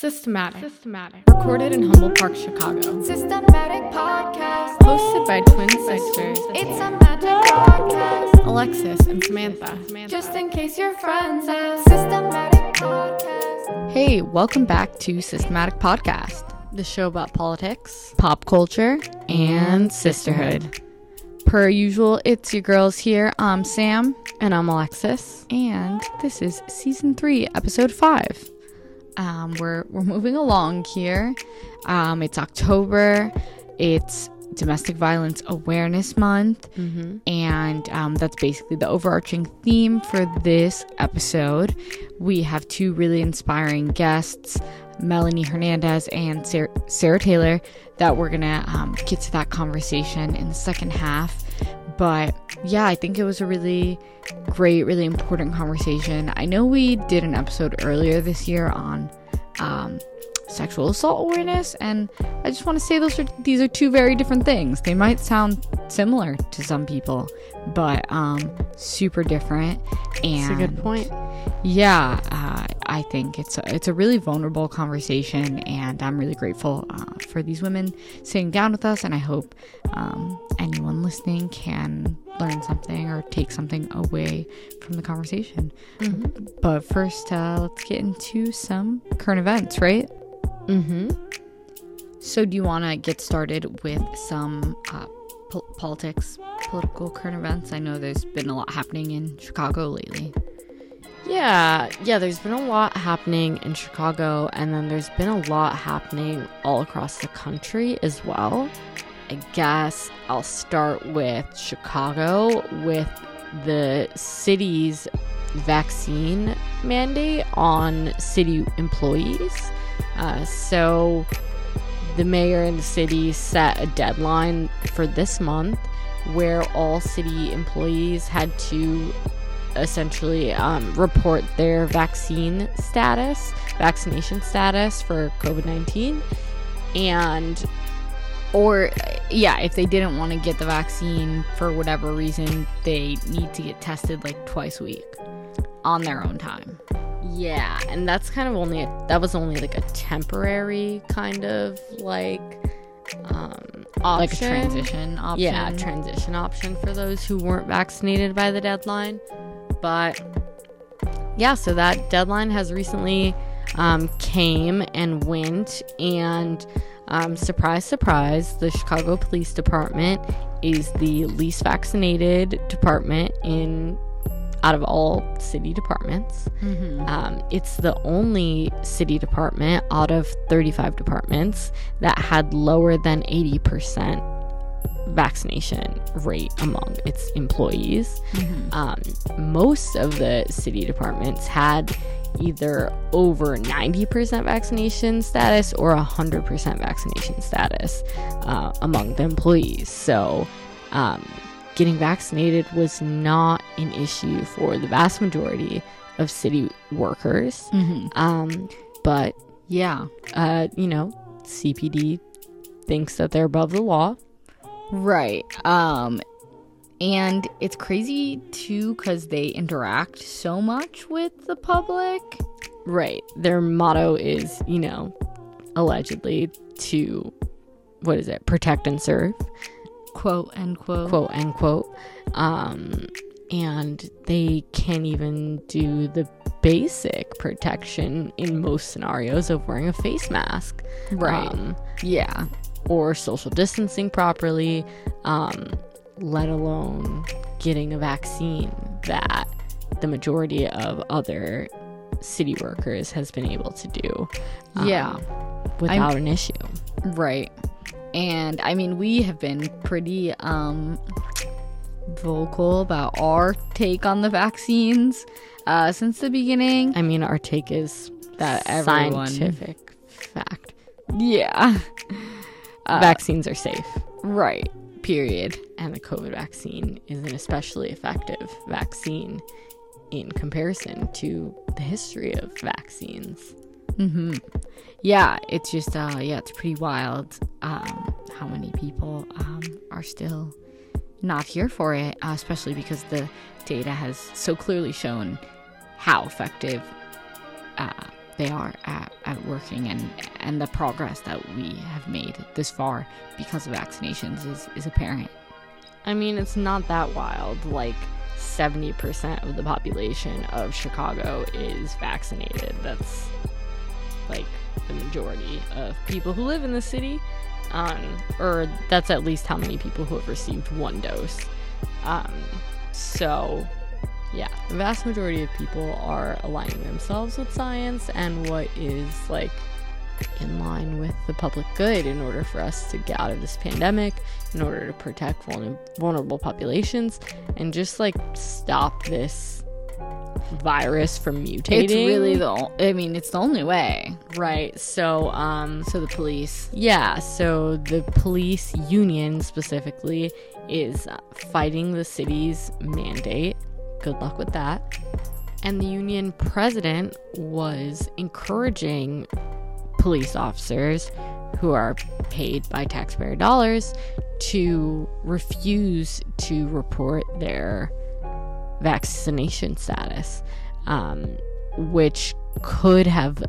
Systematic. Systematic. Recorded in Humboldt Park, Chicago. Systematic podcast. Hosted by twin sisters It's a magic podcast. Alexis and Samantha. Just in case your friends ask. Systematic podcast. Hey, welcome back to Systematic Podcast, The show about politics. pop culture, and sisterhood. Per usual, it's your girls here. I'm Sam, And I'm Alexis. and this is season three, episode five. Um, we're we're moving along here. Um, it's October. It's Domestic Violence Awareness Month, Mm-hmm. and um, that's basically the overarching theme for this episode. We have two really inspiring guests, Melanie Hernandez and Sarah, Sarah Taylor, that we're gonna um, get to that conversation in the second half. But yeah, I think it was a really great, really important conversation. I know we did an episode earlier this year on um, sexual assault awareness, and I just want to say those are these are two very different things. They might sound similar to some people, but um, super different. And That's a good point. yeah, uh, I think it's a, it's a really vulnerable conversation, and I'm really grateful uh, for these women sitting down with us. And I hope um, anyone listening can learn something or take something away from the conversation. But first, uh, let's get into some current events, right? Mm-hmm. So, do you want to get started with some uh, po- politics, political current events? I know there's been a lot happening in Chicago lately. Yeah, yeah, there's been a lot happening in Chicago, and then there's been a lot happening all across the country as well. I guess I'll start with Chicago with the city's vaccine mandate on city employees. Uh, so, the mayor and the city set a deadline for this month where all city employees had to essentially um, report their vaccine status, vaccination status for COVID 19. And, Or, yeah, if they didn't want to get the vaccine for whatever reason, they need to get tested like twice a week on their own time. Yeah, and that's kind of only, a, that was only like a temporary kind of like, um, option. Like a transition option. Yeah, transition option for those who weren't vaccinated by the deadline. But yeah, so that deadline has recently um, came and went, and um, surprise, surprise, the Chicago Police Department is the least vaccinated department in out of all city departments. Mhm. Um, it's the only city department out of 35 departments that had lower than 80% vaccination rate among its employees. Mhm. Um, most of the city departments had either over 90% vaccination status or 100% vaccination status uh, among the employees. So, um, getting vaccinated was not an issue for the vast majority of city workers. Mhm. Um, but, Yeah. uh, you know, CPD thinks that they're above the law. Right. Um and it's crazy too cuz they interact so much with the public. Right. Their motto is, you know, allegedly to, what is it, protect and serve, Quote unquote. quote unquote. Um, and they can't even do the basic protection in most scenarios of wearing a face mask. Right. Um, yeah. or social distancing properly, um, let alone getting a vaccine that the majority of other city workers has been able to do. um, Yeah. without an issue. Right. And I mean, we have been pretty um vocal about our take on the vaccines uh since the beginning. I mean, our take is That everyone- scientific fact. Yeah. Uh, Vaccines are safe, right. Period. and the COVID vaccine is an especially effective vaccine in comparison to the history of vaccines. Mm-hmm. Yeah, it's just uh yeah, it's pretty wild um how many people um are still not here for it, uh, especially because the data has so clearly shown how effective uh, they are at, at working and and the progress that we have made this far because of vaccinations is, is apparent. I mean, it's not that wild. Like 70% of the population of Chicago is vaccinated. That's like the majority of people who live in the city. Um, or that's at least how many people who have received one dose. Um, so, yeah, the vast majority of people are aligning themselves with science and what is like in line with the public good in order for us to get out of this pandemic, in order to protect vulnerable populations, and just like stop this virus from mutating. It's really the o- I mean, it's the only way. right. So, um, So the police yeah, so the police union specifically is fighting the city's mandate. Good luck with that. And the union president was encouraging police officers who are paid by taxpayer dollars to refuse to report their vaccination status, um, which could have,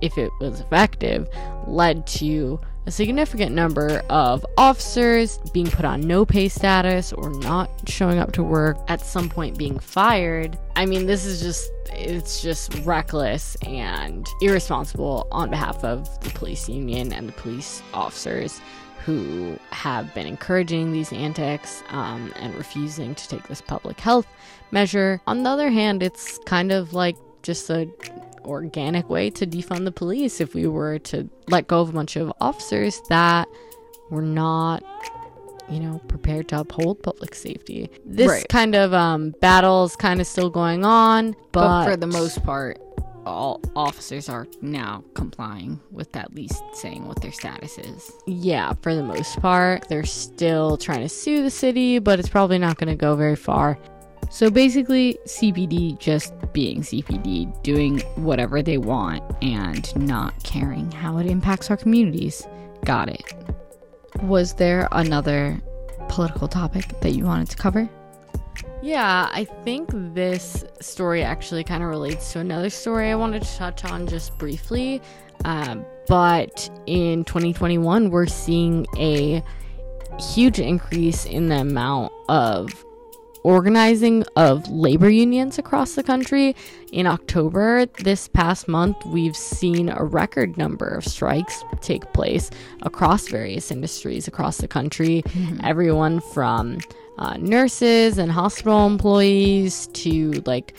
if it was effective, led to a significant number of officers being put on no pay status or not showing up to work, at some point being fired. I mean, this is just, it's just reckless and irresponsible on behalf of the police union and the police officers who have been encouraging these antics um, and refusing to take this public health measure. On the other hand, it's kind of like just a organic way to defund the police if we were to let go of a bunch of officers that were not you know prepared to uphold public safety this Right. kind of um, battle is kind of still going on but, but for the most part, all officers are now complying with at least saying what their status is. yeah for the most part they're still trying to sue the city but it's probably not going to go very far So basically, CPD just being CPD, doing whatever they want and not caring how it impacts our communities. Got it. Was there another political topic that you wanted to cover? Yeah, I think this story actually kind of relates to another story I wanted to touch on just briefly. Um, but in 2021, we're seeing a huge increase in the amount of organizing of labor unions across the country. In October, this past month, we've seen a record number of strikes take place across various industries across the country. Everyone from uh, nurses and hospital employees to like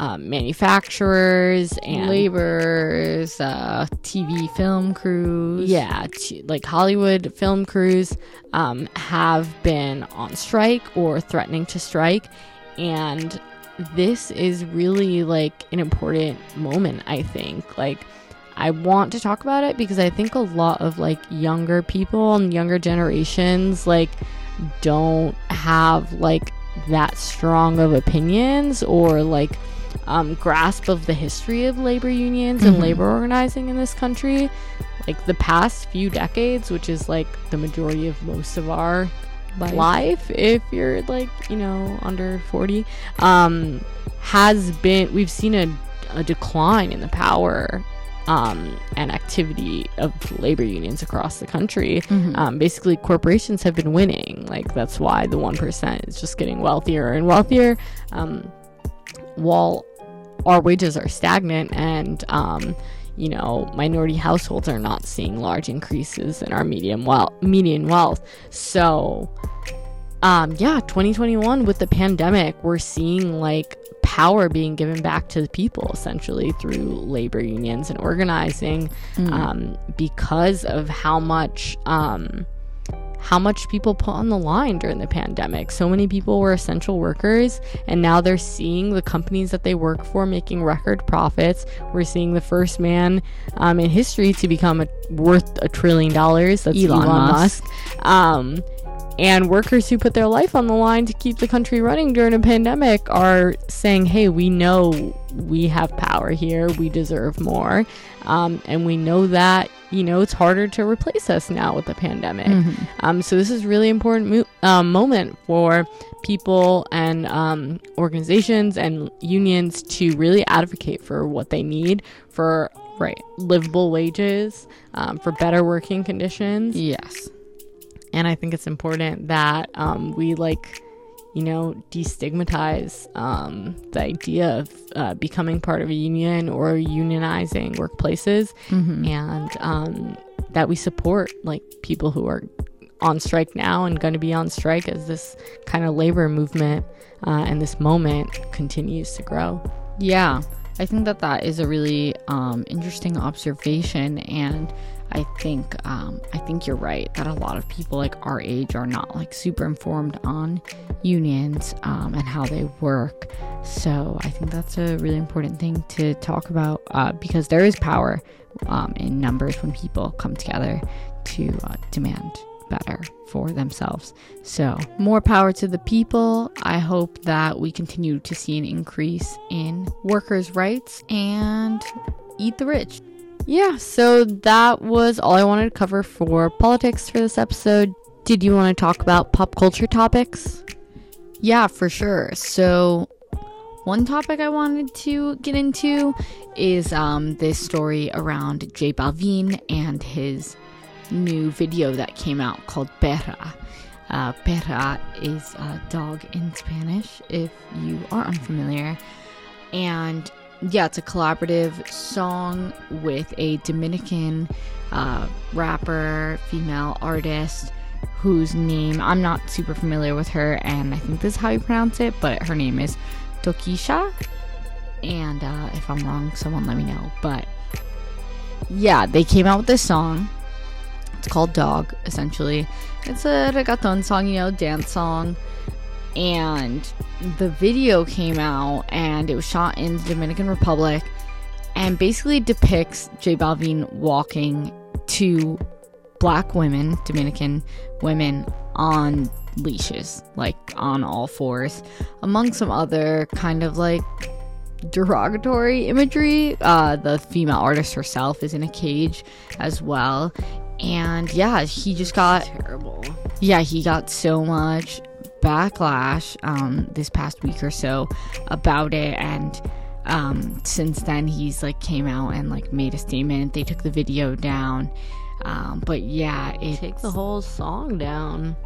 um, manufacturers and Laborers, uh, TV film crews. yeah, to, like Hollywood film crews um, have been on strike or threatening to strike. And this is really like an important moment, I think. Like, I want to talk about it because I think a lot of like younger people and younger generations like don't have like that strong of opinions or like um, grasp of the history of labor unions and Mhm. labor organizing in this country. Like the past few decades, which is like the majority of most of our Life. life, if you're like, you know, under 40, um, has been, we've seen a, a decline in the power um, and activity of labor unions across the country. Mhm. Um, basically, corporations have been winning. Like, that's why the 1% is just getting wealthier and wealthier. Um, while our wages are stagnant and, um, you know, minority households are not seeing large increases in our median wealth. Median wealth. So, um, yeah, 2021 with the pandemic, we're seeing like power being given back to the people essentially through labor unions and organizing Mm. um, because of how much um, how much people put on the line during the pandemic. So many people were essential workers, and now they're seeing the companies that they work for making record profits. We're seeing the first man um, in history to become a, worth a trillion dollars. That's Elon Elon, Musk. Musk. Um, and workers who put their life on the line to keep the country running during a pandemic are saying, hey, we know we have power here, we deserve more. Um, and we know that, you know, it's harder to replace us now with the pandemic. Mhm. Um, so this is really important mo- um, moment for people and um, organizations and unions to really advocate for what they need for Right. livable wages, um, for better working conditions. Yes. And I think it's important that um, we like, you know, destigmatize um, the idea of uh, becoming part of a union or unionizing workplaces, Mm-hmm. and um, that we support like people who are on strike now and going to be on strike as this kind of labor movement uh, and this moment continues to grow. Yeah, I think that that is a really um, interesting observation, and I think um, I think you're right that a lot of people like our age are not like super informed on unions um, and how they work. So I think that's a really important thing to talk about uh, because there is power um, in numbers when people come together to uh, demand better for themselves. So, more power to the people. I hope that we continue to see an increase in workers' rights and eat the rich. Yeah, so that was all I wanted to cover for politics for this episode. Did you want to talk about pop culture topics? Yeah, for sure. So, one topic I wanted to get into is um, this story around J Balvin and his new video that came out called Perra. Uh, perra is a dog in Spanish, if you are unfamiliar. And yeah, it's a collaborative song with a Dominican uh, rapper, female artist whose name I'm not super familiar with her, and I think this is how you pronounce it, but her name is Tokischa. And uh, if I'm wrong, someone let me know. But yeah, they came out with this song. It's called Dog, essentially. It's a reggaeton song, you know, dance song. And the video came out and it was shot in the Dominican Republic and basically depicts J Balvin walking two black women, Dominican women, on leashes, like on all fours, among some other kind of like derogatory imagery. Uh, the female artist herself is in a cage as well. And yeah, he just got Terrible. yeah, he got so much backlash um, this past week or so about it, and um, since then he's like came out and like made a statement. They took the video down, um, but yeah, it Take the whole song down.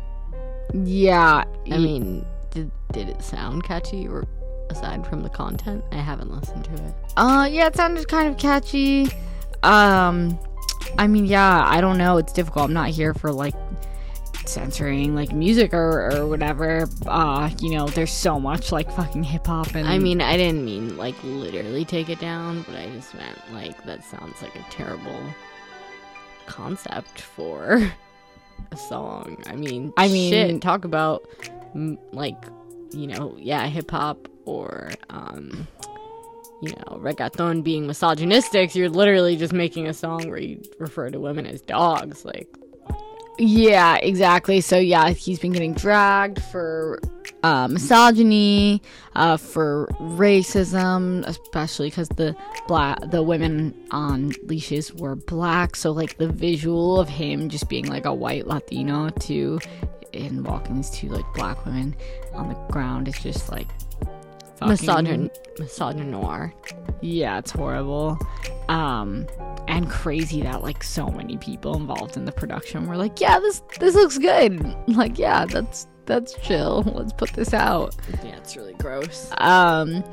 yeah. I mean, did did it sound catchy or aside from the content? I haven't listened to it. Uh, yeah, it sounded kind of catchy. Um, I mean, yeah, I don't know. It's difficult. I'm not here for like censoring like music or, or whatever. Uh, you know, there's so much like fucking hip hop and I mean, I didn't mean like literally take it down, but I just meant like that sounds like a terrible concept for a song. I mean, I mean- shit, talk about like you know, yeah, hip hop or um you know, reggaeton being misogynistic, you're literally just making a song where you refer to women as dogs. Like, Yeah, exactly. So yeah, he's been getting dragged for uh, misogyny, uh, for racism, especially because the black the women on leashes were black. So like the visual of him just being like a white Latino to and walking these two like black women on the ground is just like fucking- misogyn misogynoir. yeah, it's horrible. Um and crazy that like so many people involved in the production were like, "Yeah, this this looks good." Like, "Yeah, that's that's chill. Let's put this out." Yeah, it's really gross. Um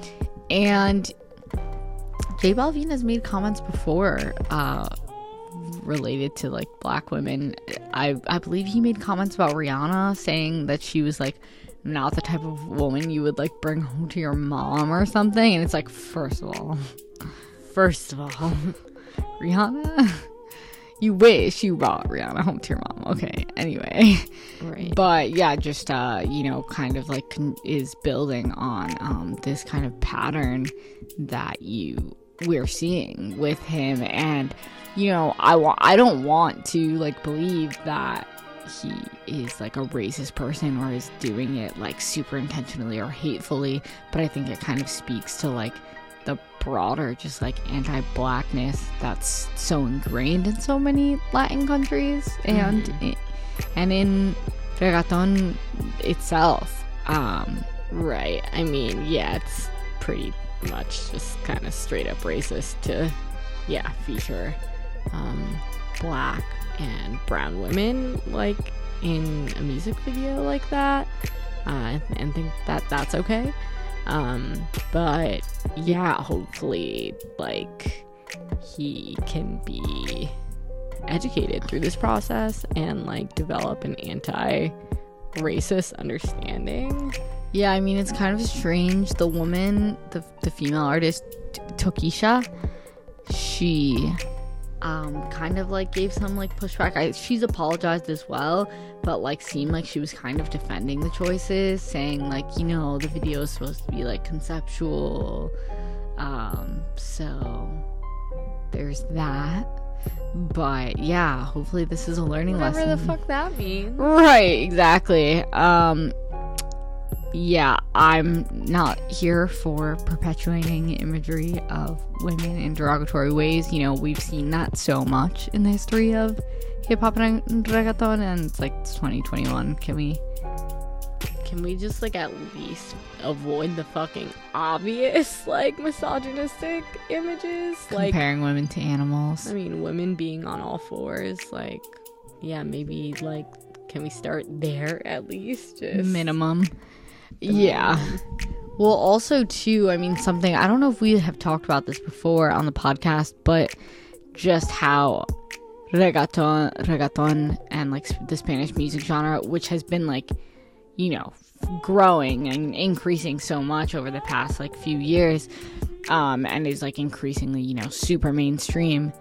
and J Balvin has made comments before uh related to like black women. I I believe he made comments about Rihanna saying that she was like not the type of woman you would like bring home to your mom or something and it's like first of all First of all, Rihanna you wish you brought Rihanna home to your mom. Okay. Anyway, right. but yeah, just uh, you know, kind of like con- is building on um this kind of pattern that you we're seeing with him and you know, I want I don't want to like believe that he is like a racist person or is doing it like super intentionally or hatefully, but I think it kind of speaks to like the broader just like anti-blackness that's so ingrained in so many Latin countries and i- and in reggaeton itself. Um, Right. I mean, yeah, it's pretty much just kind of straight up racist to yeah, feature um, black and brown women like in a music video like that, uh, and think that that's okay. Um, but yeah, hopefully, like he can be educated through this process and like develop an anti racist understanding. Yeah, I mean it's kind of strange. The woman, the the female artist T- Tokischa, she um kind of like gave some like pushback. I, she's apologized as well, but like seemed like she was kind of defending the choices, saying like you know the video is supposed to be like conceptual. Um, so there's that. But yeah, hopefully this is a learning Whatever lesson. Whatever the fuck that means. Right, exactly. Um yeah, I'm not here for perpetuating imagery of women in derogatory ways. You know, we've seen that so much in the history of hip hop and reggaeton, and it's like it's 2021. Can we? Can we just like at least avoid the fucking obvious like misogynistic images? Like comparing women to animals. I mean women being on all fours, like yeah, maybe like can we start there at least? Just minimum. Yeah. Well, also too, I mean something I don't know if we have talked about this before on the podcast, but just how reggaeton, reggaeton, and like the Spanish music genre, which has been like, you know, growing and increasing so much over the past like few years, um, and is like increasingly, you know, super mainstream,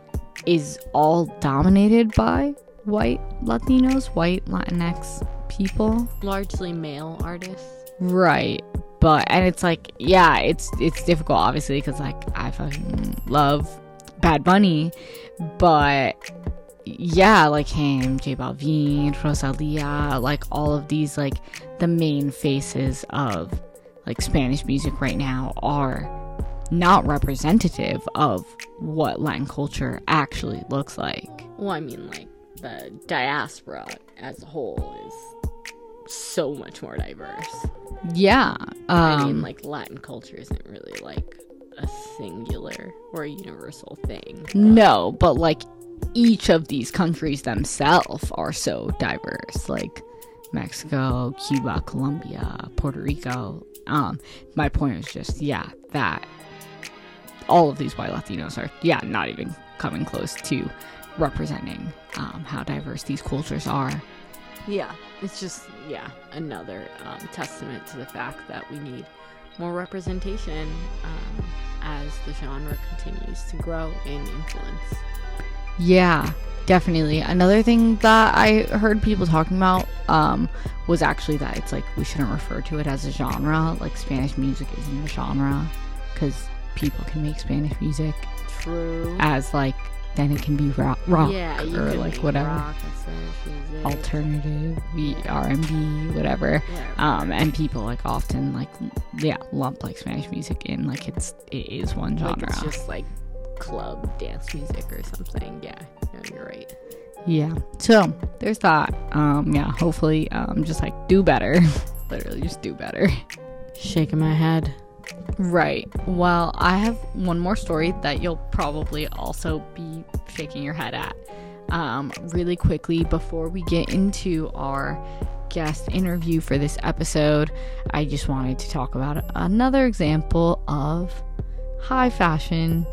is all dominated by white Latinos, white Latinx people. largely male artists. Right. But and it's like yeah, it's it's difficult obviously because like I fucking love Bad Bunny, but yeah, like him, J Balvin, Rosalia, like all of these like the main faces of like Spanish music right now are not representative of what Latin culture actually looks like. Well, I mean like the diaspora as a whole is so much more diverse. Yeah. Um, I mean like Latin culture isn't really like a singular or a universal thing. No, but like each of these countries themselves are so diverse. Like Mexico, Cuba, Colombia, Puerto Rico. Um, my point is just, yeah, that all of these white Latinos are, yeah, not even coming close to representing um, how diverse these cultures are. Yeah, it's just yeah another um, testament to the fact that we need more representation um, as the genre continues to grow in influence. Yeah, definitely. Another thing that I heard people talking about um, was actually that it's like we shouldn't refer to it as a genre. Like Spanish music isn't a genre because people can make Spanish music True. as like then it can be rock, rock yeah, or like whatever rock and Spanish music. alternative V- R&B whatever. Whatever. Um, and people like often like yeah lump like Spanish music in like it's it is one genre. like it's just like club dance music or something. Yeah, no, you're right. Yeah. So there's that. Um, yeah. Hopefully, um, just like do better. Literally, just do better. Shaking my head. Right. Well, I have one more story that you'll probably also be shaking your head at. Um, really quickly before we get into our guest interview for this episode, I just wanted to talk about another example of high fashion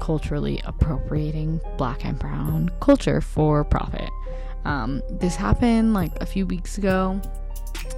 culturally appropriating black and brown culture for profit. Um, this happened like a few weeks ago,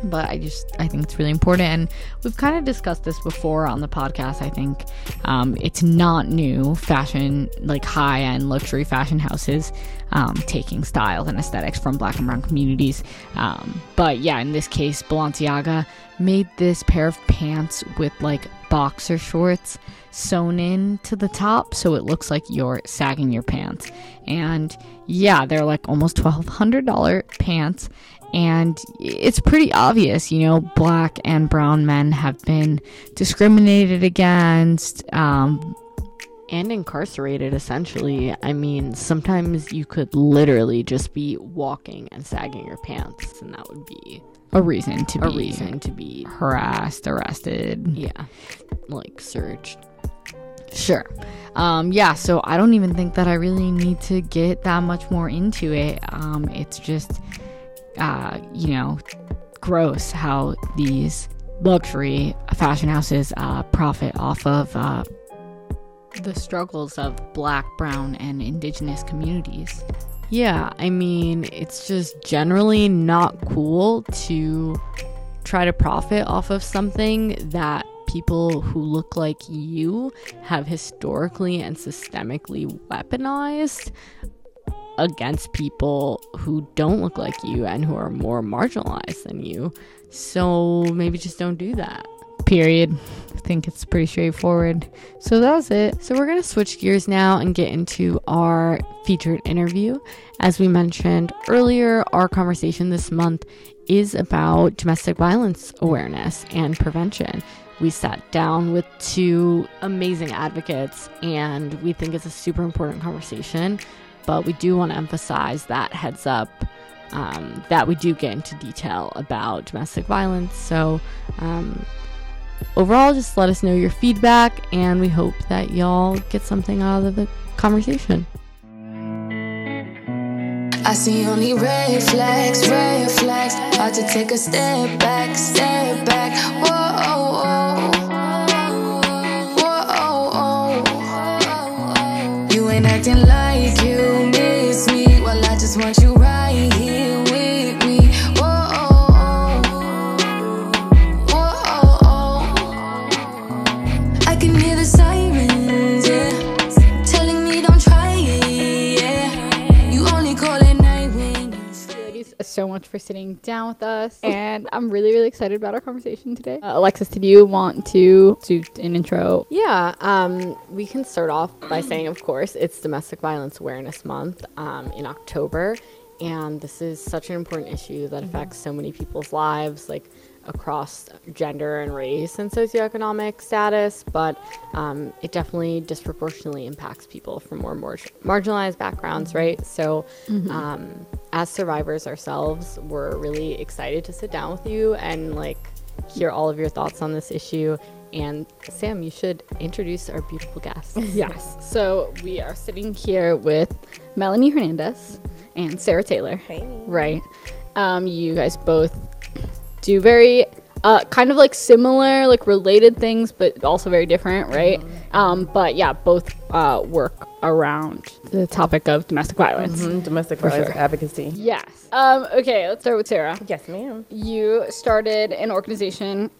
but I just I think it's really important, and we've kind of discussed this before on the podcast. I think um, it's not new fashion, like high end luxury fashion houses um, taking styles and aesthetics from black and brown communities. Um, but yeah, in this case, Balenciaga made this pair of pants with like boxer shorts sewn in to the top so it looks like you're sagging your pants. And yeah, they're like almost $1,200 pants. And it's pretty obvious, you know, black and brown men have been discriminated against. Um, and incarcerated essentially i mean sometimes you could literally just be walking and sagging your pants and that would be a reason to a be reason to be harassed, arrested. yeah like searched Sure. Um, yeah, so I don't even think that I really need to get that much more into it. Um, it's just, uh, you know, gross how these luxury fashion houses uh, profit off of uh, the struggles of black, brown, and indigenous communities. Yeah, I mean, it's just generally not cool to try to profit off of something that people who look like you have historically and systemically weaponized against people who don't look like you and who are more marginalized than you. So maybe just don't do that. Period. I think it's pretty straightforward. So that's it. So we're going to switch gears now and get into our featured interview. As we mentioned earlier, our conversation this month is about domestic violence awareness and prevention. We sat down with two amazing advocates, and we think it's a super important conversation. But we do want to emphasize that heads up um, that we do get into detail about domestic violence. So, um, overall, just let us know your feedback, and we hope that y'all get something out of the conversation. I see only red flags, red flags. Hard to take a step back, step for sitting down with us. And i'm really really excited about our conversation today. Uh, alexis did you want to do an intro? Yeah, um, we can start off by saying, of course, it's Domestic Violence Awareness Month um, in October, and this is such an important issue that affects so many people's lives, like across gender and race and socioeconomic status. But um, it definitely disproportionately impacts people from more mar- marginalized backgrounds, right? So, um, as survivors ourselves, we're really excited to sit down with you and like hear all of your thoughts on this issue. And Sam, you should introduce our beautiful guests. yes so we are sitting here with melanie hernandez and sarah taylor right um, you guys both do very uh, kind of like similar like related things but also very different right um, but yeah both uh, work around the topic of domestic violence Mhm, Domestic For violence sure. advocacy. yes um, okay let's start with sarah Yes, ma'am. you started an organization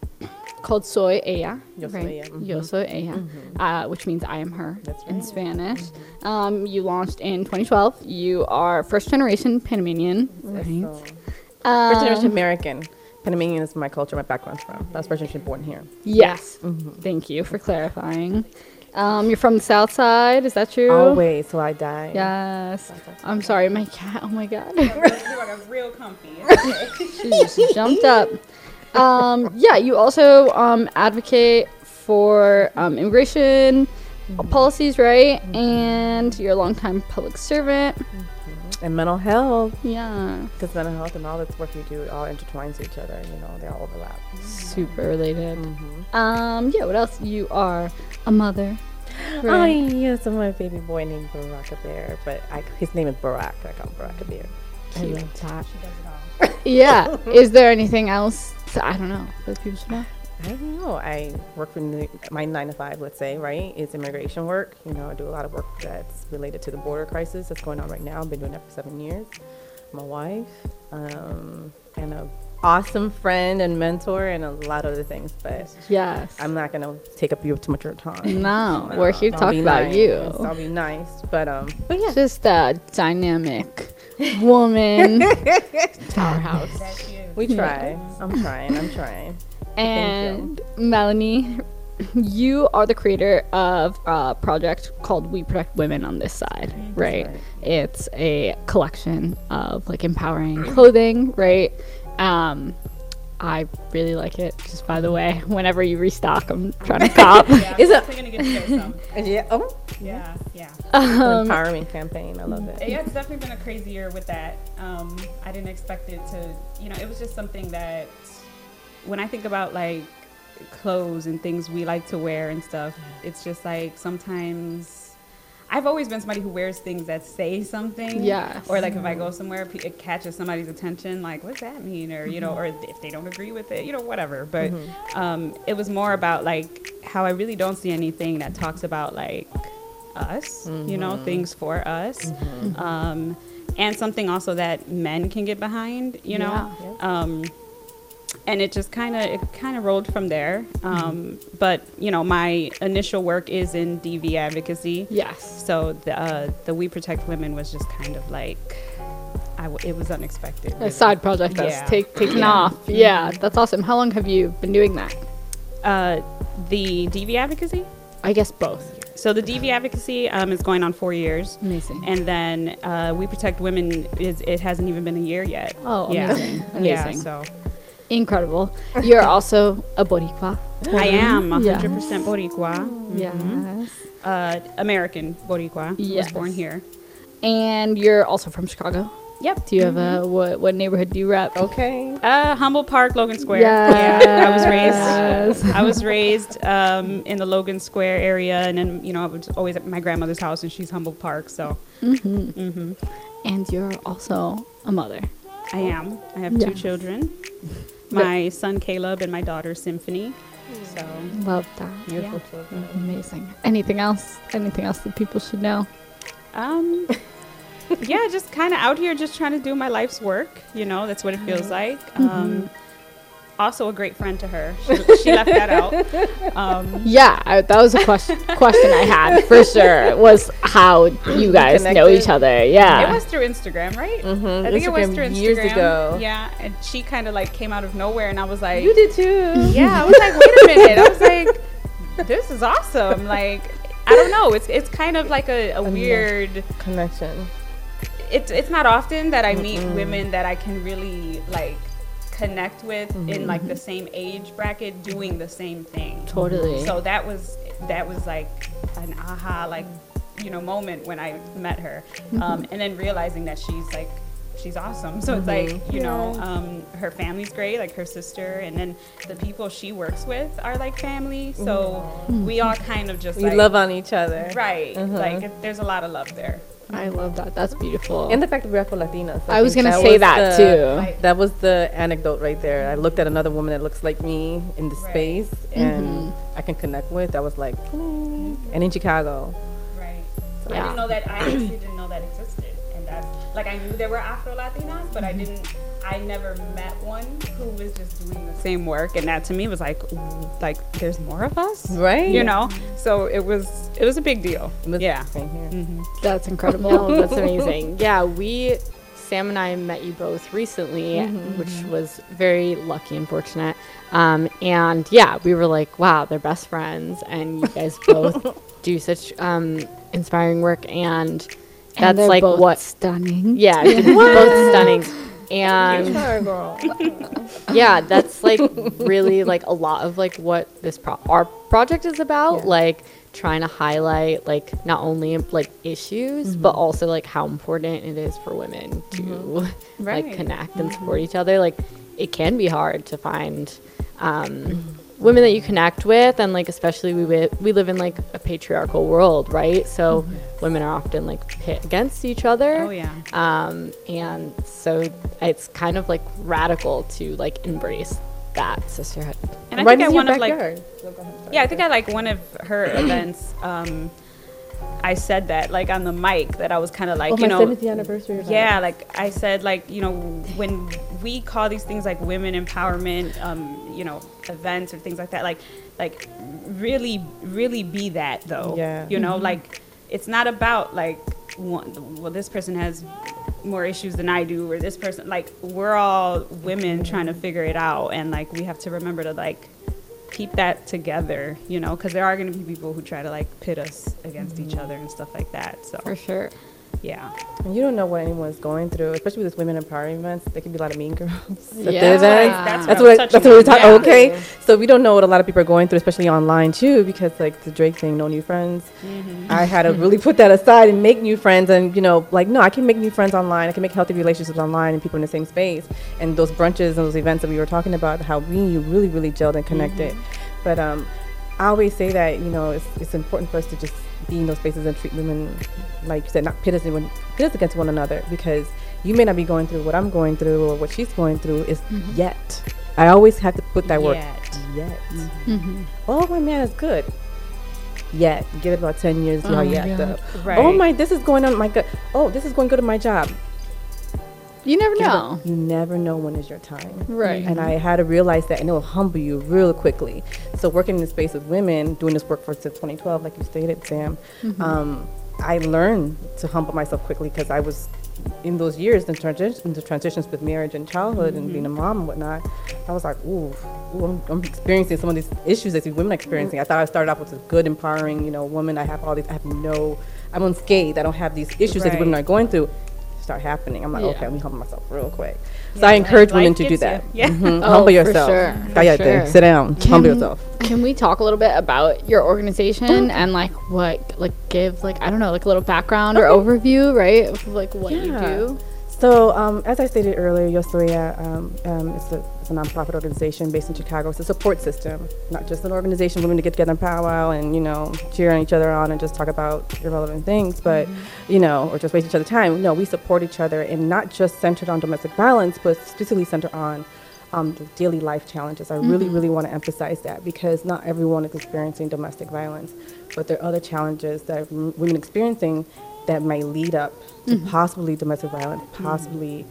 called Soy Ella, Yo soy ella, mhm. Yo soy ella, uh, which means I am her That's in right. Spanish. Um, you launched in 2012. You are first generation Panamanian, right? So, first generation Um, American. Panamanian is my culture, my background's from. That's first generation born here. yes. Mm-hmm. Thank you for clarifying. Um, you're from the South Side. Is that true? Always, till I die. Yes. I'm sorry, my cat. Oh my god. Real comfy. she just jumped up. Um, yeah, you also um, advocate for um, immigration policies, right? And you're a longtime public servant. And mental health, Yeah, because mental health and all this work you do all intertwines each other. You know, they all overlap. super related. Mm-hmm. Um, yeah, what else? You are a mother. Oh Right. yes, I have a baby boy named Baraka Bear, but I, his name is Barack. I call him Baraka Bear. I love that. yeah. Is there anything else? I don't know. That people should know. I don't know. I work for the- my nine to five, let's say, right? It's immigration work. You know, I do a lot of work that's related to the border crisis that's going on right now. I've been doing that for seven years. My wife, um, and a awesome friend and mentor, and a lot of other things. But Yes. I'm not gonna take up you too much of your time. no, we're here to talk about nice. you. I'll be nice, but um, but yeah. Just a dynamic woman powerhouse. We try. I'm trying. I'm trying. And Melanie, you are the creator of a project called We Protect Women on this side, right? right. It's a collection of like empowering clothing, right? Um, I really like it. Just by the way, whenever you restock, I'm trying to cop. Yeah, Is I'm it- gonna get you some. Yeah. Oh, Yeah, yeah. an empowering campaign. I love it. Yeah, it's definitely been a crazy year with that. Um, I didn't expect it to, you know, it was just something that when I think about like clothes and things we like to wear and stuff. It's just like sometimes I've always been somebody who wears things that say something. Yes. Or like if I go somewhere, it catches somebody's attention. Like, what's that mean? Or you know, or if they don't agree with it, you know, whatever. But um, it was more about like how I really don't see anything that talks about like us. You know, things for us. Um, and something also that men can get behind. You know. Um, and it just kind of it kind of rolled from there. Um, But you know, my initial work is in DV advocacy. Yes. So the uh, the We Protect Women was just kind of like, I w- it was unexpected. A side project that's Yeah. take, taken Yeah. off. Yeah, that's awesome. How long have you been doing that? Uh, the DV advocacy. I guess both. So the DV advocacy um, is going on four years, Amazing. and then uh, We Protect Women is it hasn't even been a year yet. Oh, yeah, amazing. yeah. Amazing. So Incredible. You're also a Boricua. I am 100% Boricua, Yes. uh, American Boricua. Yes. Was born here. And you're also from Chicago. Yep. Do you have a what? What neighborhood do you rep? Okay. Uh, Humboldt Park, Logan Square. Yes. Yeah, I was raised. I was raised um, in the Logan Square area, and then you know I was always at my grandmother's house, and she's Humboldt Park. So Mm-hmm. And you're also a mother. I am. I have Yeah. two children. My son Caleb and my daughter Symphony. So Love that. Beautiful children. Amazing. Anything else? Anything else that people should know? um, yeah, just kind of out here, just trying to do my life's work. You know, that's what it feels like. Um, also a great friend to her. She, she left that out. Um, Yeah, I, that was a question question I had for sure. Was how you guys know each other? Yeah. It was through Instagram, right? Mhm. I think it was through Instagram. years ago. Yeah, and she kind of like came out of nowhere, and I was like, You did too. Yeah, I was like, wait a minute. I was like, this is awesome. Like, I don't know. It's it's kind of like a, a weird. Connection. It's it's not often that I meet women that I can really like connect with in mm-hmm. like the same age bracket doing the same thing. totally. So that was that was like an aha like you know moment when I met her, mm-hmm. um, and then realizing that she's like she's awesome. So it's like mm-hmm. you know um, her family's great, like her sister, and then the people she works with are like family. So we all kind of just We like love on each other. right. Uh-huh. Like there's a lot of love there. I love that. That's beautiful. And the fact that we're Afro Latinas. I was gonna say that the- too. That was the anecdote right there. I looked at another woman that looks like me in the Right. space and I can connect with. I was like, "Hmm." and in Chicago. Right. I Yeah. didn't know that. I actually didn't know that existed, and that's like I knew there were Afro Latinas, but I didn't. I never met one who was just doing the same work, and that to me was like, like there's more of us, Right? You know. So it was it was a big deal. It Yeah. same here. That's incredible. No, that's amazing. Yeah, we, Sam and I met you both recently, which was very lucky and fortunate. Um, and yeah, we were like, wow, they're best friends, and you guys both do such um, inspiring work, and that's And like both what. stunning. Yeah, you're both stunning. And yeah that's like really like a lot of like what this pro- our project is about Yeah. like trying to highlight like not only like issues but mm-hmm. also like how important it is for women to mm-hmm. like Right. connect and support mm-hmm. each other like it can be hard to find um women that you connect with and like especially we wi- we live in like a patriarchal world right so women are often like pit against each other Oh yeah. um, and so it's kind of like radical to like embrace that sisterhood. And I think your one of like backyard. So go ahead, sorry. Yeah, I think i like one of her events, um, I said that like on the mic that I was kind of like oh, you know 70th anniversary. Yeah, like I said, like you know, when we call these things like women empowerment, um, you know, events or things like that, like, like really, really be that though. Yeah. You know, like it's not about like one, well, this person has more issues than I do, or this person, like we're all women trying to figure it out, and like we have to remember to like keep that together, you know, because there are going to be people who try to like pit us against each other and stuff like that. So For sure. Yeah. And you don't know what anyone's going through, especially with this women empowering events. There can be a lot of mean girls at Yeah. That's That's what I'm. That's what we're talking. Yeah. Okay, so we don't know what a lot of people are going through, especially online too, because like the Drake thing, no new friends. Mm-hmm. I had to really put that aside and make new friends, and you know, like no, I can make new friends online. I can make healthy relationships online and people in the same space. And those brunches and those events that we were talking about, how we really, really gelled and connected. Mm-hmm. But um, I always say that you know it's, it's important for us to just be in those spaces and treat women like you said, not pit us, in, pit us against one another because you may not be going through what I'm going through or what she's going through is yet. I always have to put that word Yet. yet. Mm-hmm. Oh, my man is good. Yet. Give it about 10 years, Oh act up. Right. Oh, my, this is going on my good. Oh, this is going good at my job. You never know. You never know when is your time. Right. And I had to realize that, and it will humble you real quickly. So working in the space with women, doing this work for since 2012, like you stated, Sam, Mm-hmm. um, I learned to humble myself quickly because I was in those years, the, transi- in the transitions with marriage and childhood and being a mom and whatnot. I was like, ooh, ooh I'm, I'm experiencing some of these issues that these women are experiencing. I thought I started off with a good, empowering, you know, woman. I have all these, I have no, I'm unscathed. I don't have these issues that these women are going through. Start happening. I'm like, Yeah. okay, let me humble myself real quick. So Yeah, I encourage women to do gets you. that. Yeah. Mhm. Oh, humble yourself. sure, for Cállate. sure. Sit down. humble yourself. Can we talk a little bit about your organization and like what like give like I don't know like a little background or overview right of like what you do? So, um, as I stated earlier, Yosoya um, um, is a, it's a nonprofit organization based in Chicago. It's a support system, not just an organization for women to get together and powwow and you know cheer on each other on and just talk about irrelevant things, but mm-hmm. you know, or just waste each other's time. No, we support each other and not just centered on domestic violence, but specifically centered on um, the daily life challenges. I really, mm-hmm. really want to emphasize that because not everyone is experiencing domestic violence, but there are other challenges that women experiencing that may lead up to mm-hmm. possibly domestic violence, possibly,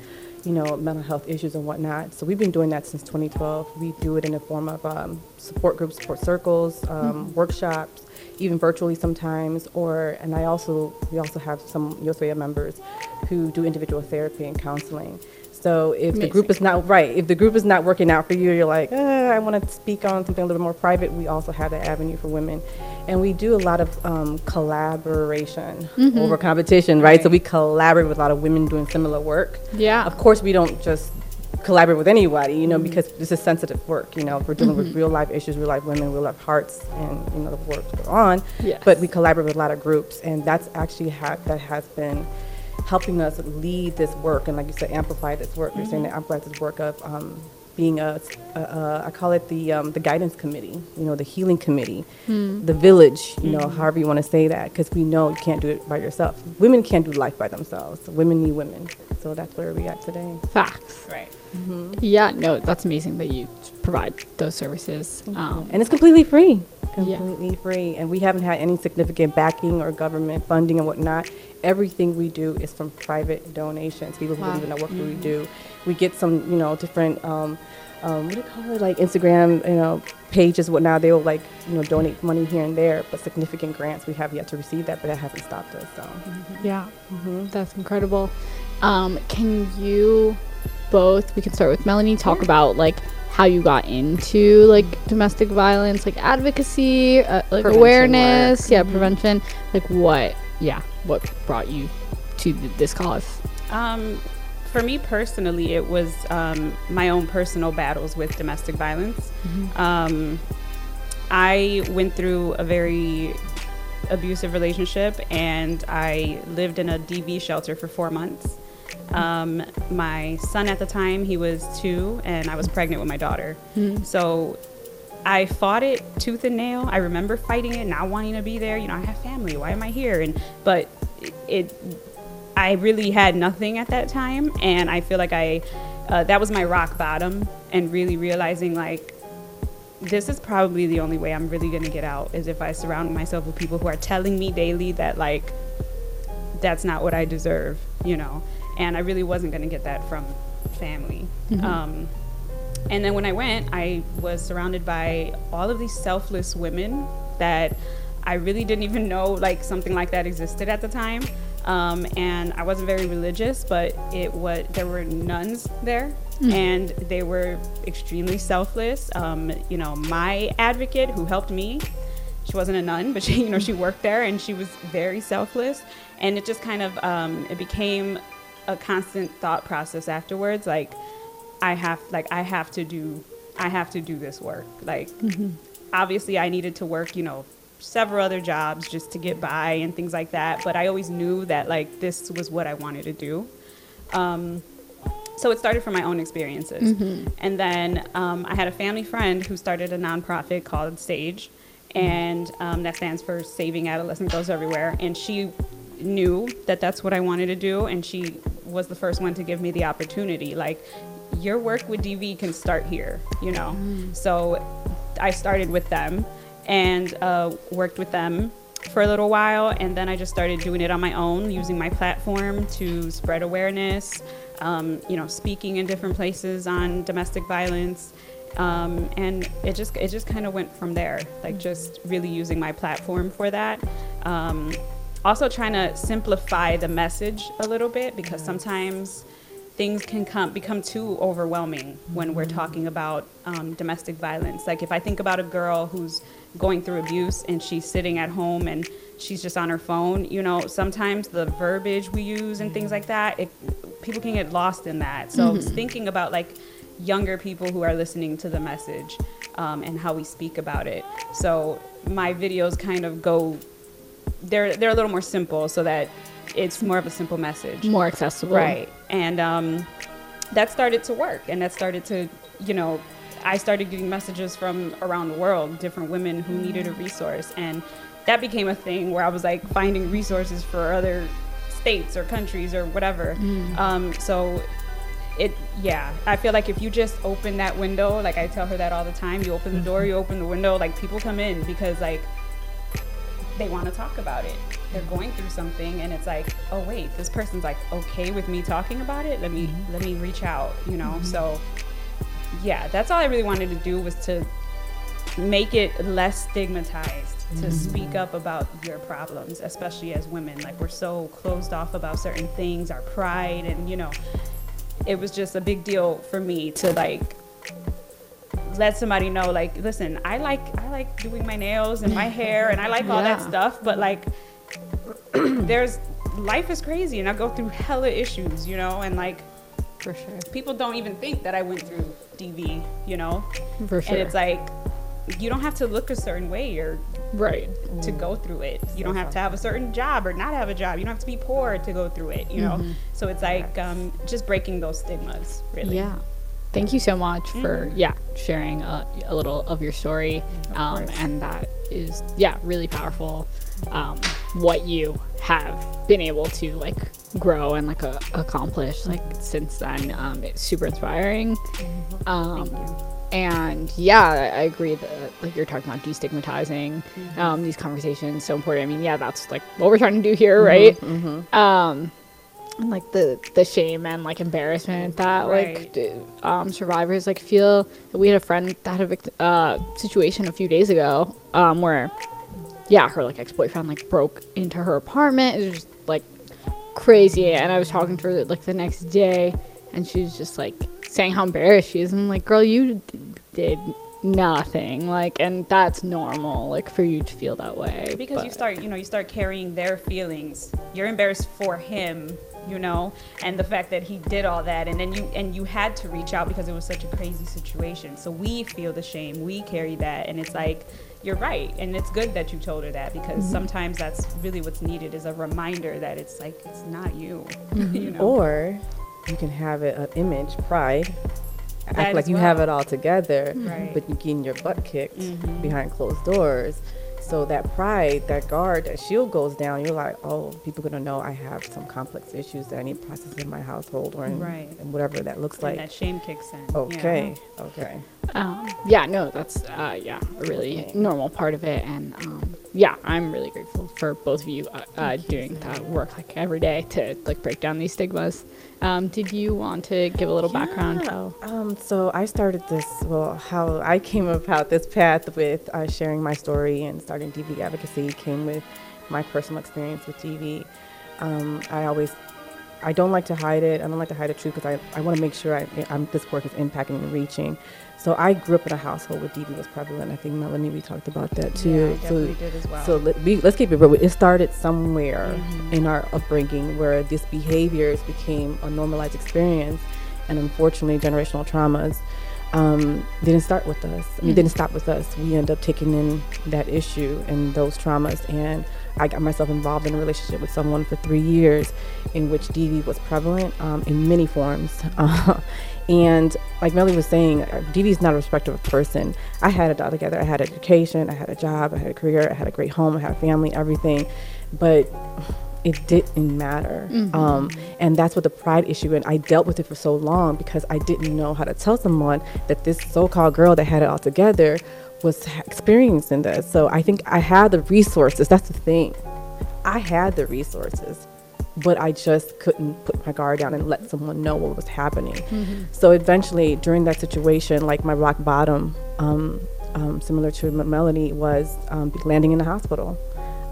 you know, mental health issues and whatnot. So we've been doing that since 2012. We do it in the form of um, support groups, support circles, um, workshops, even virtually sometimes. Or and I also we also have some Yosoya members who do individual therapy and counseling. So if the group is not right, if the group is not working out for you, you're like, uh, I want to speak on something a little bit more private. We also have that avenue for women, and we do a lot of um, collaboration over competition, right? So we collaborate with a lot of women doing similar work. Yeah. Of course, we don't just collaborate with anybody, you know, because this is sensitive work. You know, we're dealing with real life issues, real life women, real life hearts, and you know the work to go on. Yes. But we collaborate with a lot of groups, and that's actually ha- that has been helping us lead this work, and like you said, amplify this work. You're saying that amplify this work of um, being a, a, a, I call it the um, the guidance committee, you know, the healing committee, the village, you know, however you want to say that, because we know you can't do it by yourself. Women can't do life by themselves. Women need women, so that's where we at today. Facts. Right. Yeah, no, that's amazing that you provide those services. Um, and it's completely free completely free and we haven't had any significant backing or government funding and whatnot everything we do is from private donations people who Wow. believe in the work that we do we get some you know different um, um, what do you call it like instagram you know pages whatnot they'll like you know donate money here and there but significant grants we have yet to receive that but that hasn't stopped us so yeah, that's incredible. Um, can you both? We can start with Melanie. Talk about like how you got into like domestic violence, like advocacy, uh, like Prevention awareness, work. yeah, prevention. Like what? Yeah, what brought you to th- this cause? Um, for me personally, it was um, my own personal battles with domestic violence. Um, I went through a very abusive relationship and I lived in a DV shelter for four months. Um, my son at the time, he was two, and I was pregnant with my daughter. So I fought it tooth and nail. I remember fighting it, not wanting to be there. You know, I have family. Why am I here? And but it, it I really had nothing at that time, and I feel like I uh, that was my rock bottom, and really realizing like this is probably the only way I'm really gonna get out is if I surround myself with people who are telling me daily that like that's not what I deserve, you know. And I really wasn't gonna get that from family. Um, and then when I went, I was surrounded by all of these selfless women that I really didn't even know like something like that existed at the time. Um, and I wasn't very religious, but it was there were nuns there, and they were extremely selfless. Um, you know, my advocate who helped me, she wasn't a nun, but she you know she worked there, and she was very selfless. And it just kind of um, it became a constant thought process afterwards, like I have like I have to do I have to do this work. Like obviously I needed to work, you know, several other jobs just to get by and things like that, but I always knew that like this was what I wanted to do. Um, so it started from my own experiences. And then um, I had a family friend who started a nonprofit called Sage, and um, that stands for Saving Adolescent Girls Everywhere. And she knew that that's what I wanted to do, and she was the first one to give me the opportunity. Like, your work with DV can start here, you know? So I started with them and uh, worked with them for a little while, and then I just started doing it on my own, using my platform to spread awareness, um, you know, speaking in different places on domestic violence. Um, and it just it just kind of went from there, like just really using my platform for that. Um, also trying to simplify the message a little bit because sometimes things can come become too overwhelming when we're talking about um, domestic violence. Like if I think about a girl who's going through abuse and she's sitting at home and she's just on her phone, you know, sometimes the verbiage we use and things like that, it, people can get lost in that. So thinking about like younger people who are listening to the message um, and how we speak about it. So my videos kind of go, they're they're a little more simple so that it's more of a simple message. More accessible. Right. And um, that started to work. And that started to, you know, I started getting messages from around the world, different women who needed a resource. And that became a thing where I was like finding resources for other states or countries or whatever. Mm. Um, so it, yeah, I feel like if you just open that window, like I tell her that all the time, you open the door, you open the window, like people come in because like they want to talk about it. They're going through something, and it's like, oh wait, this person's like okay with me talking about it. Let me mm-hmm. let me reach out, you know. Mm-hmm. So yeah, that's all I really wanted to do was to make it less stigmatized to mm-hmm. speak up about your problems, especially as women. Like we're so closed off about certain things, our pride, and you know, it was just a big deal for me to like let somebody know like listen i like i like doing my nails and my hair and i like all that stuff but like there's life is crazy and i go through hella issues you know and like For sure. people don't even think that i went through dv you know For sure. and it's like you don't have to look a certain way or right. to go through it. You don't have to have a certain job or not have a job. You don't have to be poor to go through it, you know? So it's like um, just breaking those stigmas, really. Yeah. Thank you so much for yeah sharing a, a little of your story, um, and that is yeah really powerful. Um, what you have been able to like grow and like accomplish like since then, um, it's super inspiring. Um, and yeah, I agree that like you're talking about destigmatizing um, these conversations so important. I mean, yeah, that's like what we're trying to do here, right? Um, and like the the shame and like embarrassment that like d- um, survivors like feel. We had a friend that had a vict- uh, situation a few days ago um, where, yeah, her like ex boyfriend like broke into her apartment. It was just like crazy, and I was talking to her like the next day, and she was just like saying how embarrassed she is. And I'm like, girl, you d- did nothing. Like, and that's normal. Like for you to feel that way Because you start, you know, you start carrying their feelings. You're embarrassed for him, you know, and the fact that he did all that, and then you and you had to reach out because it was such a crazy situation. So we feel the shame, we carry that, and it's like you're right, and it's good that you told her that because Mm-hmm. sometimes that's really what's needed is a reminder that it's like it's not you, you know. Or you can have it, an image, pride. That Act like as you have it all together, Right. but you're getting your butt kicked Mhm. behind closed doors. So that pride, that guard, that shield goes down. You're like, oh, people gonna know I have some complex issues that I need to process in my household or in, Right. whatever that looks and like. that shame kicks in. yeah. Okay, okay. Um, yeah, no, that's uh, yeah a really normal part of it, and um, yeah, I'm really grateful for both of you uh, uh, doing that work like every day to like break down these stigmas. Um, did you want to give a little background? Yeah. Um, so I started this, well, how I came about this path with uh, sharing my story and starting DV advocacy came with my personal experience with DV. Um, I always, I don't like to hide it. I don't like to hide the truth because I, I want to make sure I, I'm, this work is impacting and reaching. So I grew up in a household where DV was prevalent. I think Melanie, we talked about that too. Yeah, so definitely did as well. so let, we, let's keep it real. It started somewhere Mhm. in our upbringing where these behaviors became a normalized experience, and unfortunately, generational traumas um, didn't start with us. I mean, didn't stop with us. We end up taking in that issue and those traumas. And I got myself involved in a relationship with someone for three years in which DV was prevalent um, in many forms. Uh, and like Melly was saying, uh, DV is not a respecter of person. I had it all together. I had education, I had a job, I had a career, I had a great home, I had a family, everything. But it didn't matter. Um, and that's what the pride issue, and I dealt with it for so long because I didn't know how to tell someone that this so called girl that had it all together was experiencing this. So I think I had the resources. That's the thing. I had the resources, but I just couldn't put my guard down and let someone know what was happening. So eventually, during that situation, like my rock bottom, um, um, similar to Melanie, was um, landing in the hospital.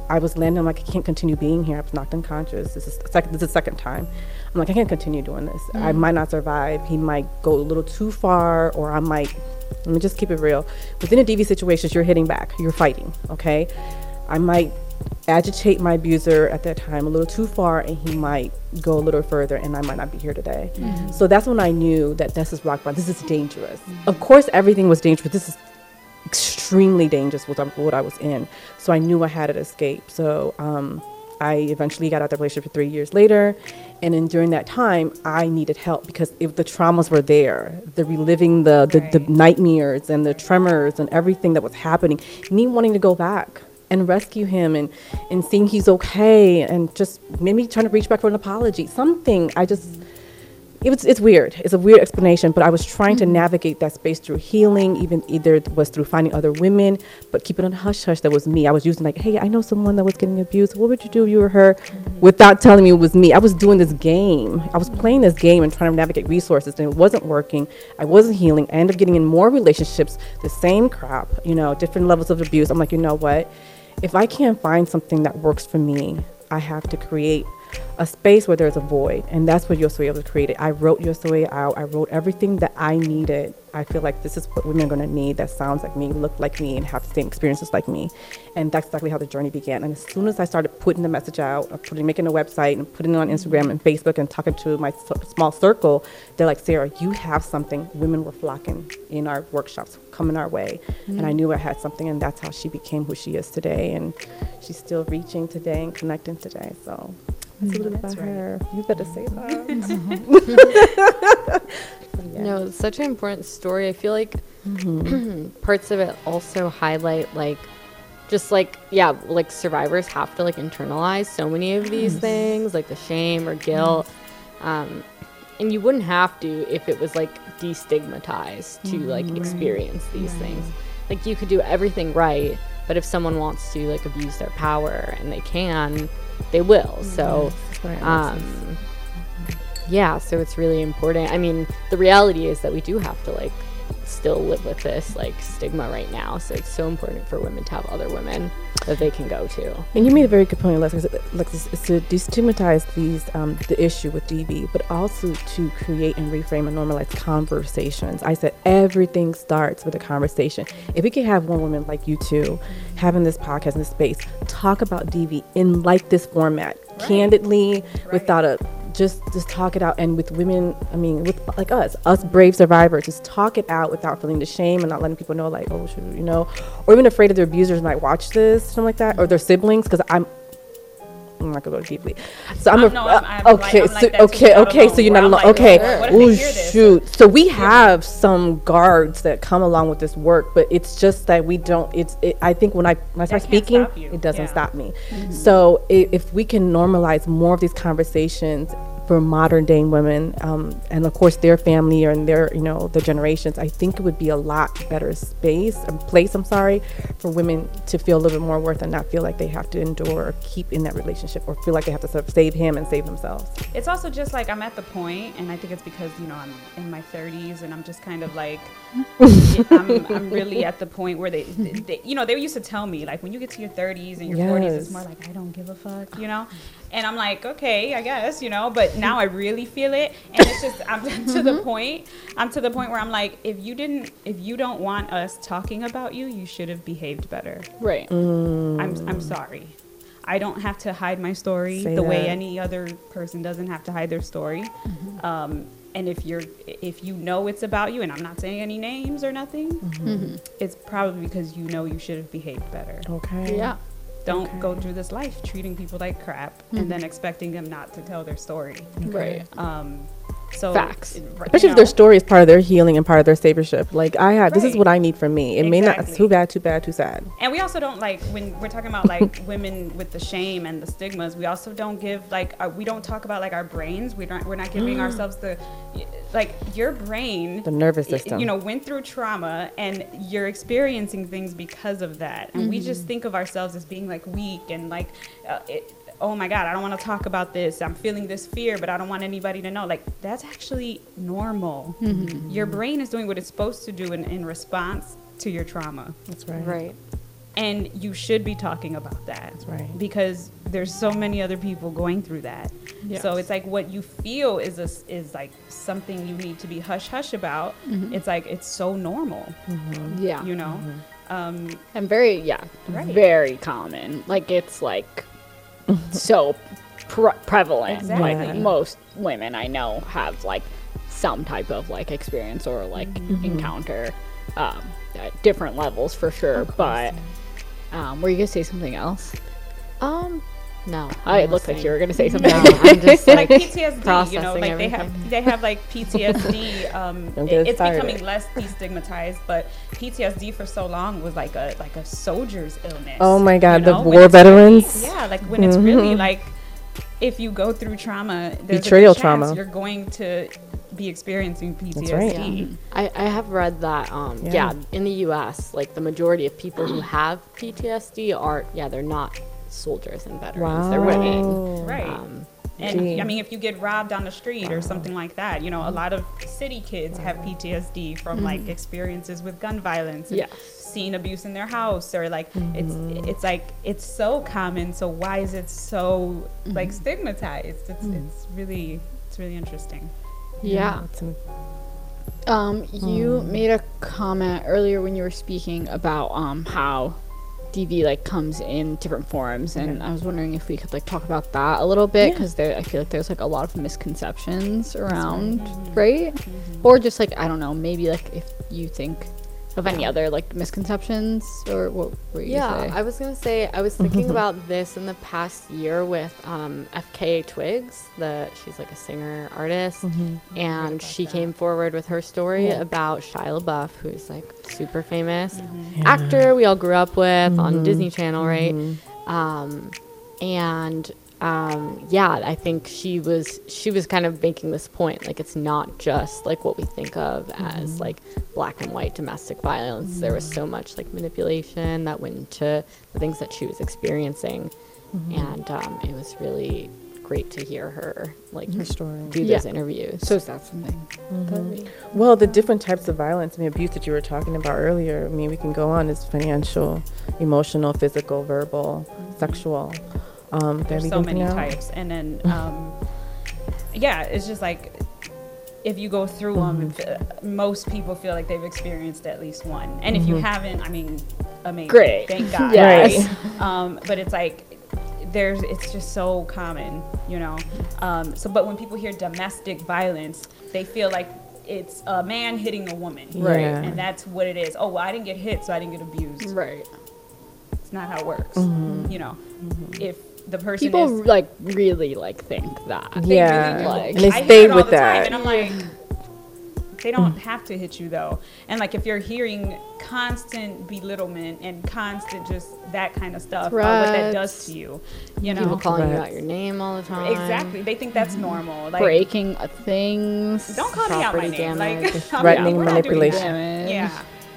I was landing. I'm like, I can't continue being here. I was knocked unconscious. This is the second. This is the second time. I'm like, I can't continue doing this. I might not survive. He might go a little too far, or I might. Let me just keep it real. Within a DV situations, you're hitting back. You're fighting. Okay. I might agitate my abuser at that time a little too far, and he might go a little further, and I might not be here today. So that's when I knew that this is rock bottom. This is dangerous. Of course, everything was dangerous. This is extremely dangerous with what I was in. So I knew I had to escape. So um, I eventually got out of the relationship three years later. And then during that time, I needed help because if the traumas were there, the reliving the, the, the nightmares and the tremors and everything that was happening, me wanting to go back and rescue him and, and seeing he's okay and just maybe trying to reach back for an apology, something. I just, it was it's weird. It's a weird explanation, but I was trying to mm-hmm. navigate that space through healing. Even either it was through finding other women, but keeping it on hush hush. That was me. I was using like, hey, I know someone that was getting abused. What would you do if you were her? Mm-hmm. Without telling me it was me. I was doing this game. I was playing this game and trying to navigate resources, and it wasn't working. I wasn't healing. I ended up getting in more relationships, the same crap. You know, different levels of abuse. I'm like, you know what? If I can't find something that works for me, I have to create a space where there's a void, and that's what Yosue was created. I wrote Yosue out. I wrote everything that I needed. I feel like this is what women are going to need. That sounds like me, look like me, and have the same experiences like me. And that's exactly how the journey began. And as soon as I started putting the message out, putting, making a website, and putting it on Instagram and Facebook, and talking to my small circle, they're like, Sarah, you have something. Women were flocking in our workshops, coming our way, mm-hmm. and I knew I had something, and that's how she became who she is today. And she's still reaching today and connecting today. So. That's a little That's about right. her. You better say that. Yeah. No, it's such an important story. I feel like parts of it also highlight like just like yeah, like survivors have to like internalize so many of these things, like the shame or guilt. Um and you wouldn't have to if it was like destigmatized to like experience these things. Like you could do everything right, but if someone wants to like abuse their power and they can, they will. So I um yeah so it's really important i mean the reality is that we do have to like still live with this like stigma right now so it's so important for women to have other women that they can go to And you made a very good point, Alexis. Alexis is to destigmatize these um, the issue with DV, but also to create and reframe and normalize conversations. I said everything starts with a conversation. If we could have one woman like you two having this podcast in this space talk about DV in like this format, candidly, without a just just talk it out. And with women i mean with like us us brave survivors just talk it out without feeling the shame and not letting people know like oh shoot, you know? Or even afraid that their abusers might watch this something like that or their siblings because i'm I'm not gonna go deeply. So I'm, I'm- a, no, I'm- I'm like- okay. I'm so like that too, okay, okay. So you're where not I'm alone. like, okay. what- what if they Oh hear this? shoot. So we have some guards that come along with this work, but it's just that we don't. It's. It, I think when I when I start can't speaking, stop you. it doesn't Yeah. stop me. Mm-hmm. So i if we can normalize more of these conversations for modern day women, um, and of course their family and their you know the generations, I think it would be a lot better space and place. I'm sorry for women to feel a little bit more worth and not feel like they have to endure or keep in that relationship or feel like they have to sort of save him and save themselves. it's also just like I'm at the point, and I think it's because you know I'm in my 30s, and I'm just kind of like I'm, I'm really at the point where they, they, you know, they used to tell me like when you get to your 30s and your 40s, it's more like I don't give a fuck, you know, and I'm like okay, I guess, you know, but now I really feel it, and it's just I'm to the mm-hmm. point, I'm to the point where I'm like if you didn't, if you don't want us talking about you, you should have behaved better. right I'm I'm sorry. I don't have to hide my story Say the way any other person doesn't have to hide their story. Mm-hmm. Um, and if you're if you know it's about you, and I'm not saying any names or nothing, mm-hmm. it's probably because you know you should have behaved better. Okay. Yeah. Don't Okay. go through this life treating people like crap and then expecting them not to tell their story. Right. Um, so Facts. right, Especially you if their story is part of their healing and part of their saviorship. Like I have, this is what I need from me. It may not Exactly. too bad, too bad, too sad. And we also don't like when we're talking about like women with the shame and the stigmas. We also don't give like uh, we don't talk about like our brains. We don't. We're not giving ourselves the like your brain. The nervous system. You know, went through trauma and you're experiencing things because of that. And we just think of ourselves as being like weak and like, uh, it, oh my God, I don't want to talk about this. I'm feeling this fear, but I don't want anybody to know. Like, that's actually normal. Your brain is doing what it's supposed to do in, in response to your trauma That's right. Right. And you should be talking about that That's right. because there's so many other people going through that so it's like what you feel is a, s- is like something you need to be hush hush about it's like it's so normal Yeah. you know um, And very, yeah, Right. very common. Like it's like so pre- prevalent. Exactly. Like most women I know have like some type of like experience or like encounter um, at different levels for sure. But um, were you gonna say something else? Um, no. I it looked like you were gonna say something. No, else. I'm just like like PTSD, you know, processing like they have they have like PTSD. Um, it- it's started. becoming less destigmatized, but PTSD for so long was like a like a soldier's illness. Oh my God, you the know, when war it's really- veterans. yeah, like when it's really Mhm. like if you go through trauma, there's Betrayal a chance trauma. You're going to be experiencing PTSD. right. I, I have read that um Yeah. yeah. in the US like the majority of people who have PTSD are yeah they're not soldiers and veterans they're women Right. um And Gee. I mean, if you get robbed on the street or something like that, you know, a lot of city kids have PTSD from like experiences with gun violence and Yes. seeing abuse in their house or like it's it's like it's so common. So why is it so like stigmatized? It's it's really it's really interesting. Yeah. An- Um, you made a comment earlier when you were speaking about um how DV like comes in different forms, and I was wondering if we could like talk about that a little bit because there I feel like there's like a lot of misconceptions around, right? Or just like I don't know, maybe like if you think of any other like misconceptions or what were you yeah say? I was gonna say I was thinking about this in the past year with um FKA Twigs the she's like a singer artist mm-hmm. and she came forward with her story about Shia LaBeouf who's like super famous actor we all grew up with on mm-hmm. Disney Channel right? Mm-hmm. Um and um, yeah, I think she was she was kind of making this point like it's not just like what we think of as mm-hmm. like black and white domestic violence. There was so mm-hmm. much like manipulation that went into the things that she was experiencing, mm-hmm. and um, it was really great to hear her like Her story. do Yeah. those interviews. so is that something? Well, the different types of violence and abuse that you were talking about earlier, I mean, we can go on is financial, emotional, physical, verbal, sexual. Um, There's so many else? types, and then um, yeah, it's just like if you go through them, most people feel like they've experienced at least one, and if you haven't, I mean, amazing, Great. thank God. Yes. right? Um, but it's like there's it's just so common, you know. Um, so, but when people hear domestic violence, they feel like it's a man hitting a woman, Right. And that's what it is. Oh, well, I didn't get hit, so I didn't get abused. Right. It's not how it works. Mm-hmm. You know, if the person People is like really like think that. they Yeah. really. Like- And they I hear stayed with the time, that. and I'm like, they don't have to hit you though. And like if you're hearing constant belittlement and constant just that kind of stuff about what that does to you, you know. People calling you out your name all the time. Exactly. They think that's normal. Like breaking things. don't call me out my Property name. damage. Like Threatening not- we're not doing manipulation. Yeah.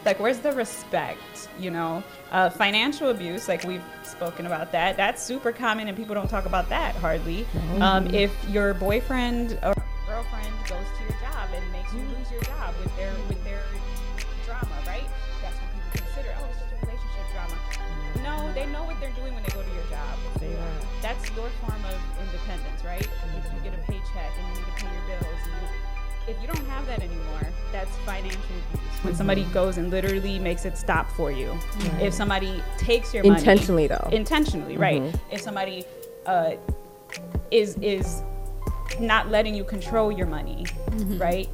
Like where's the respect? You know, uh, financial abuse. Like we've spoken about that. That's super common, and people don't talk about that hardly. Um, if your boyfriend or girlfriend goes to your job and makes you lose your job with their with their drama, right? That's what people consider. Oh, it's just a relationship drama. No, they know what they're doing when they go to your job. That's your form of independence, right? If you get a paycheck and you need to pay your bills, and you, if you don't have that anymore, that's financial abuse. When somebody mm-hmm. goes and literally makes it stop for you. If somebody takes your money Intentionally, though. intentionally, mm-hmm. right? If somebody uh, is is not letting you control your money, mm-hmm. right?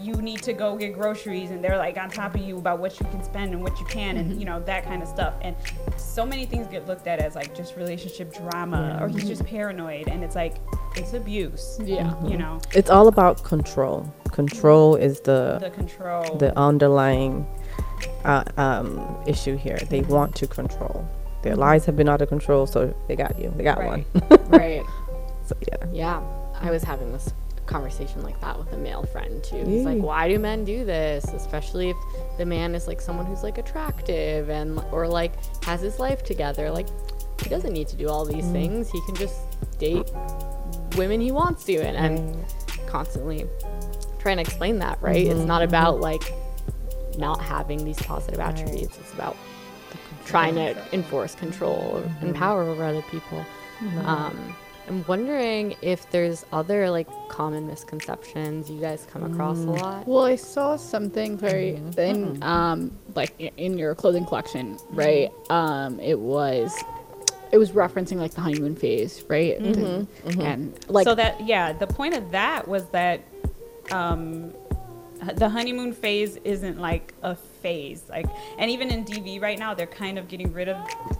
You need to go get groceries, and they're like on top of you about what you can spend and what you can, and you know that kind of stuff. And so many things get looked at as like just relationship drama, or he's just paranoid, and it's like it's abuse. Yeah. you know It's all about control. Control is the the control. the underlying uh, um, issue here. They want to control. Their lives have been out of control, so they got you. They got Right. one. right. so yeah. Yeah, I was having this conversation like that with a male friend too. He's like, "Why do men do this? Especially if the man is like someone who's like attractive and or like has his life together. Like, he doesn't need to do all these mm. things. He can just date women he wants to, and, and constantly trying to explain that. Right? It's mm-hmm. not mm-hmm. about like not having these positive attributes. It's about trying to enforce control and mm-hmm. power over other people. Um, I'm wondering if there's other like common misconceptions you guys come across a lot. Well, I saw something very in um like in your clothing collection, right? Um, it was it was referencing like the honeymoon phase, right? And- And like so that yeah, the point of that was that um, the honeymoon phase isn't like a phase, like, and even in DV right now, they're kind of getting rid of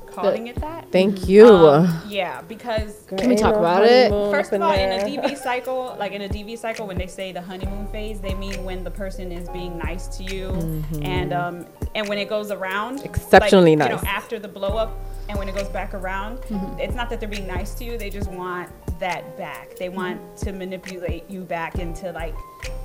calling it that. Thank you. Um, yeah, because Can we talk about it? First of all, in a DV cycle, like in a DV cycle, when they say the honeymoon phase, they mean when the person is being nice to you, and um, and when it goes around, Exceptionally like, You know, after the blow up, and when it goes back around, it's not that they're being nice to you; they just want that back. They want to manipulate you back into like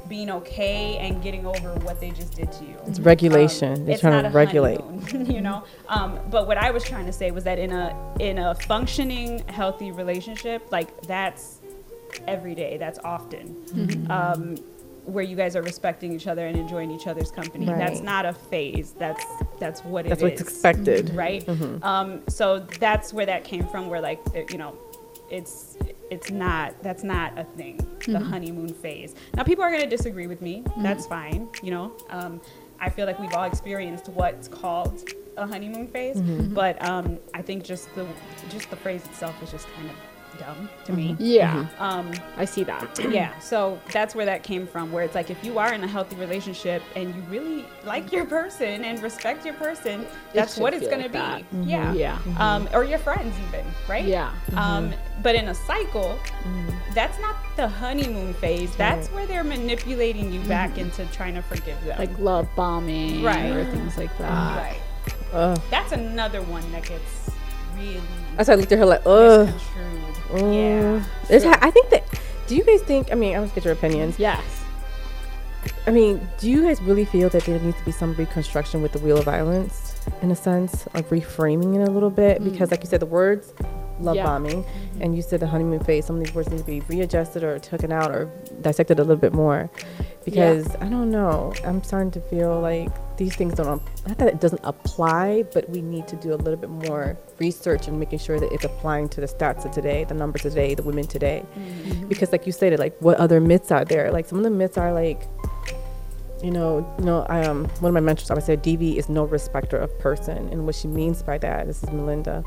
being okay and getting over what they just did to you. It's regulation. Um, They're it's trying not to a regulate. you know. Um, but what I was trying to say was that in a in a functioning, healthy relationship, like that's every day. That's often. Mm-hmm. Um, where you guys are respecting each other and enjoying each other's company. That's not a phase. That's that's what it That's is what's expected. right? Um, so that's where that came from. Where like you know, it's it's not that's not a thing. The honeymoon phase. Now people are gonna disagree with me. That's fine. You know, um, I feel like we've all experienced what's called a honeymoon phase, but um, I think just the just the phrase itself is just kind of dumb to me. Mm-hmm. yeah, mm-hmm. Um, I see that. yeah, so that's where that came from. Where it's like if you are in a healthy relationship and you really like your person and respect your person, that's should what it's feel gonna like be. that. Yeah, mm-hmm. Yeah. Um, or your friends even, right? Yeah. Um, but in a cycle, that's not the honeymoon phase. That's where they're manipulating you back into trying to forgive them. Like love bombing Right. or things like that. right. Ugh. That's another one that gets really That's why I looked at her like, ugh. misconstrued. Mm. Yeah. It's I think that. Do you guys think? I mean, I want to get your opinions. Yes. I mean, do you guys really feel that there needs to be some reconstruction with the wheel of violence, in a sense, like reframing it a little bit? Because, like you said, the words love Yeah. bombing, and you said the honeymoon phase. Some of these words need to be readjusted or taken out or dissected a little bit more. Because I don't know, I'm starting to feel like these things don't. Not that it doesn't apply, but we need to do a little bit more research and making sure that it's applying to the stats of today, the numbers of today, the women today. Because, like you stated, like what other myths are there? Like some of the myths are like you know, you know, I, um, one of my mentors always said, DV is no respecter of person. And what she means by that, this is Melinda.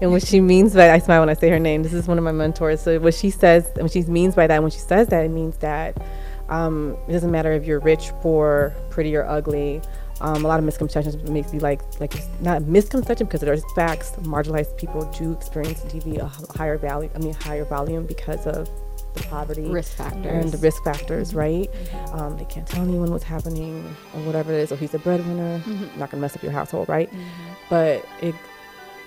And what she means by, I smile when I say her name, this is one of my mentors. So what she says, and what she means by that, when she says that, it means that um, it doesn't matter if you're rich, poor, pretty, or ugly. Um, a lot of misconceptions makes me like, like not a misconception because there's facts. Marginalized people do experience DV a higher value, I mean, higher volume because of the poverty Risk factors. and the risk factors, right? Um, they can't tell anyone what's happening or whatever it is. Or he's a breadwinner, not gonna mess up your household, right? But it,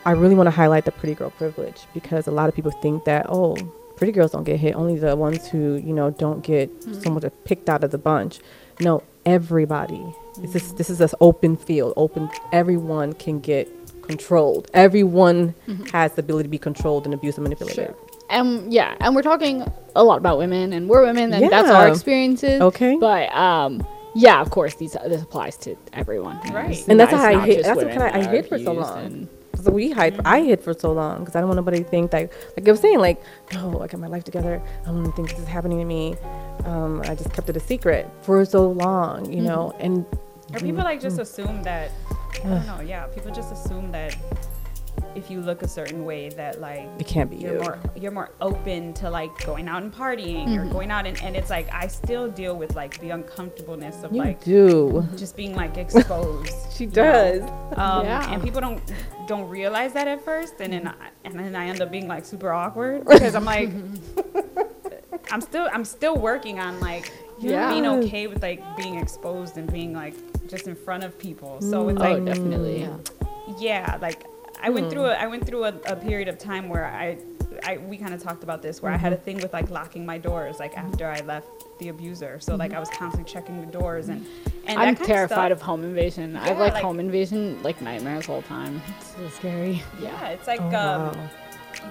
I really want to highlight the pretty girl privilege because a lot of people think that oh, pretty girls don't get hit. Only the ones who you know don't get so much picked out of the bunch. No, everybody. This is this is an open field. Open. Everyone can get controlled. Everyone has the ability to be controlled and abused and manipulated. And yeah, and we're talking a lot about women, and we're women, and that's our Yeah. experiences. Okay. But um, yeah, of course, these this applies to everyone. Right. It's And that's not- how I not hid- that's what women kinda I hid for so long. So we hide. I hid for so long because I don't want nobody to think that, like I was saying, like, no, I got my life together. I don't want to think this is happening to me. Um, I just kept it a secret for so long, you know. And Or people like just assume that I don't know, yeah, people just assume that if you look a certain way that like it can't be you're you. more you're more open to like going out and partying or going out and, and it's like I still deal with like the uncomfortableness of You like do. just being like exposed. She you know? does. Um, Yeah. and people don't don't realize that at first, and then I, and then I end up being like super awkward because I'm like, I'm still I'm still working on like Yeah. being okay with like being exposed and being like just in front of people. So it's mm. Oh, like definitely. Yeah. yeah, like I went hmm. through a I went through a, a period of time where I, I we kind of talked about this where I had a mm-hmm. thing with like locking my doors like after I left the abuser. So like I was mm-hmm. constantly checking the doors and and I'm terrified of, of home invasion. I have like, like- home invasion like nightmares all the time. It's so scary. Yeah, it's oh, like Oh, um, wow.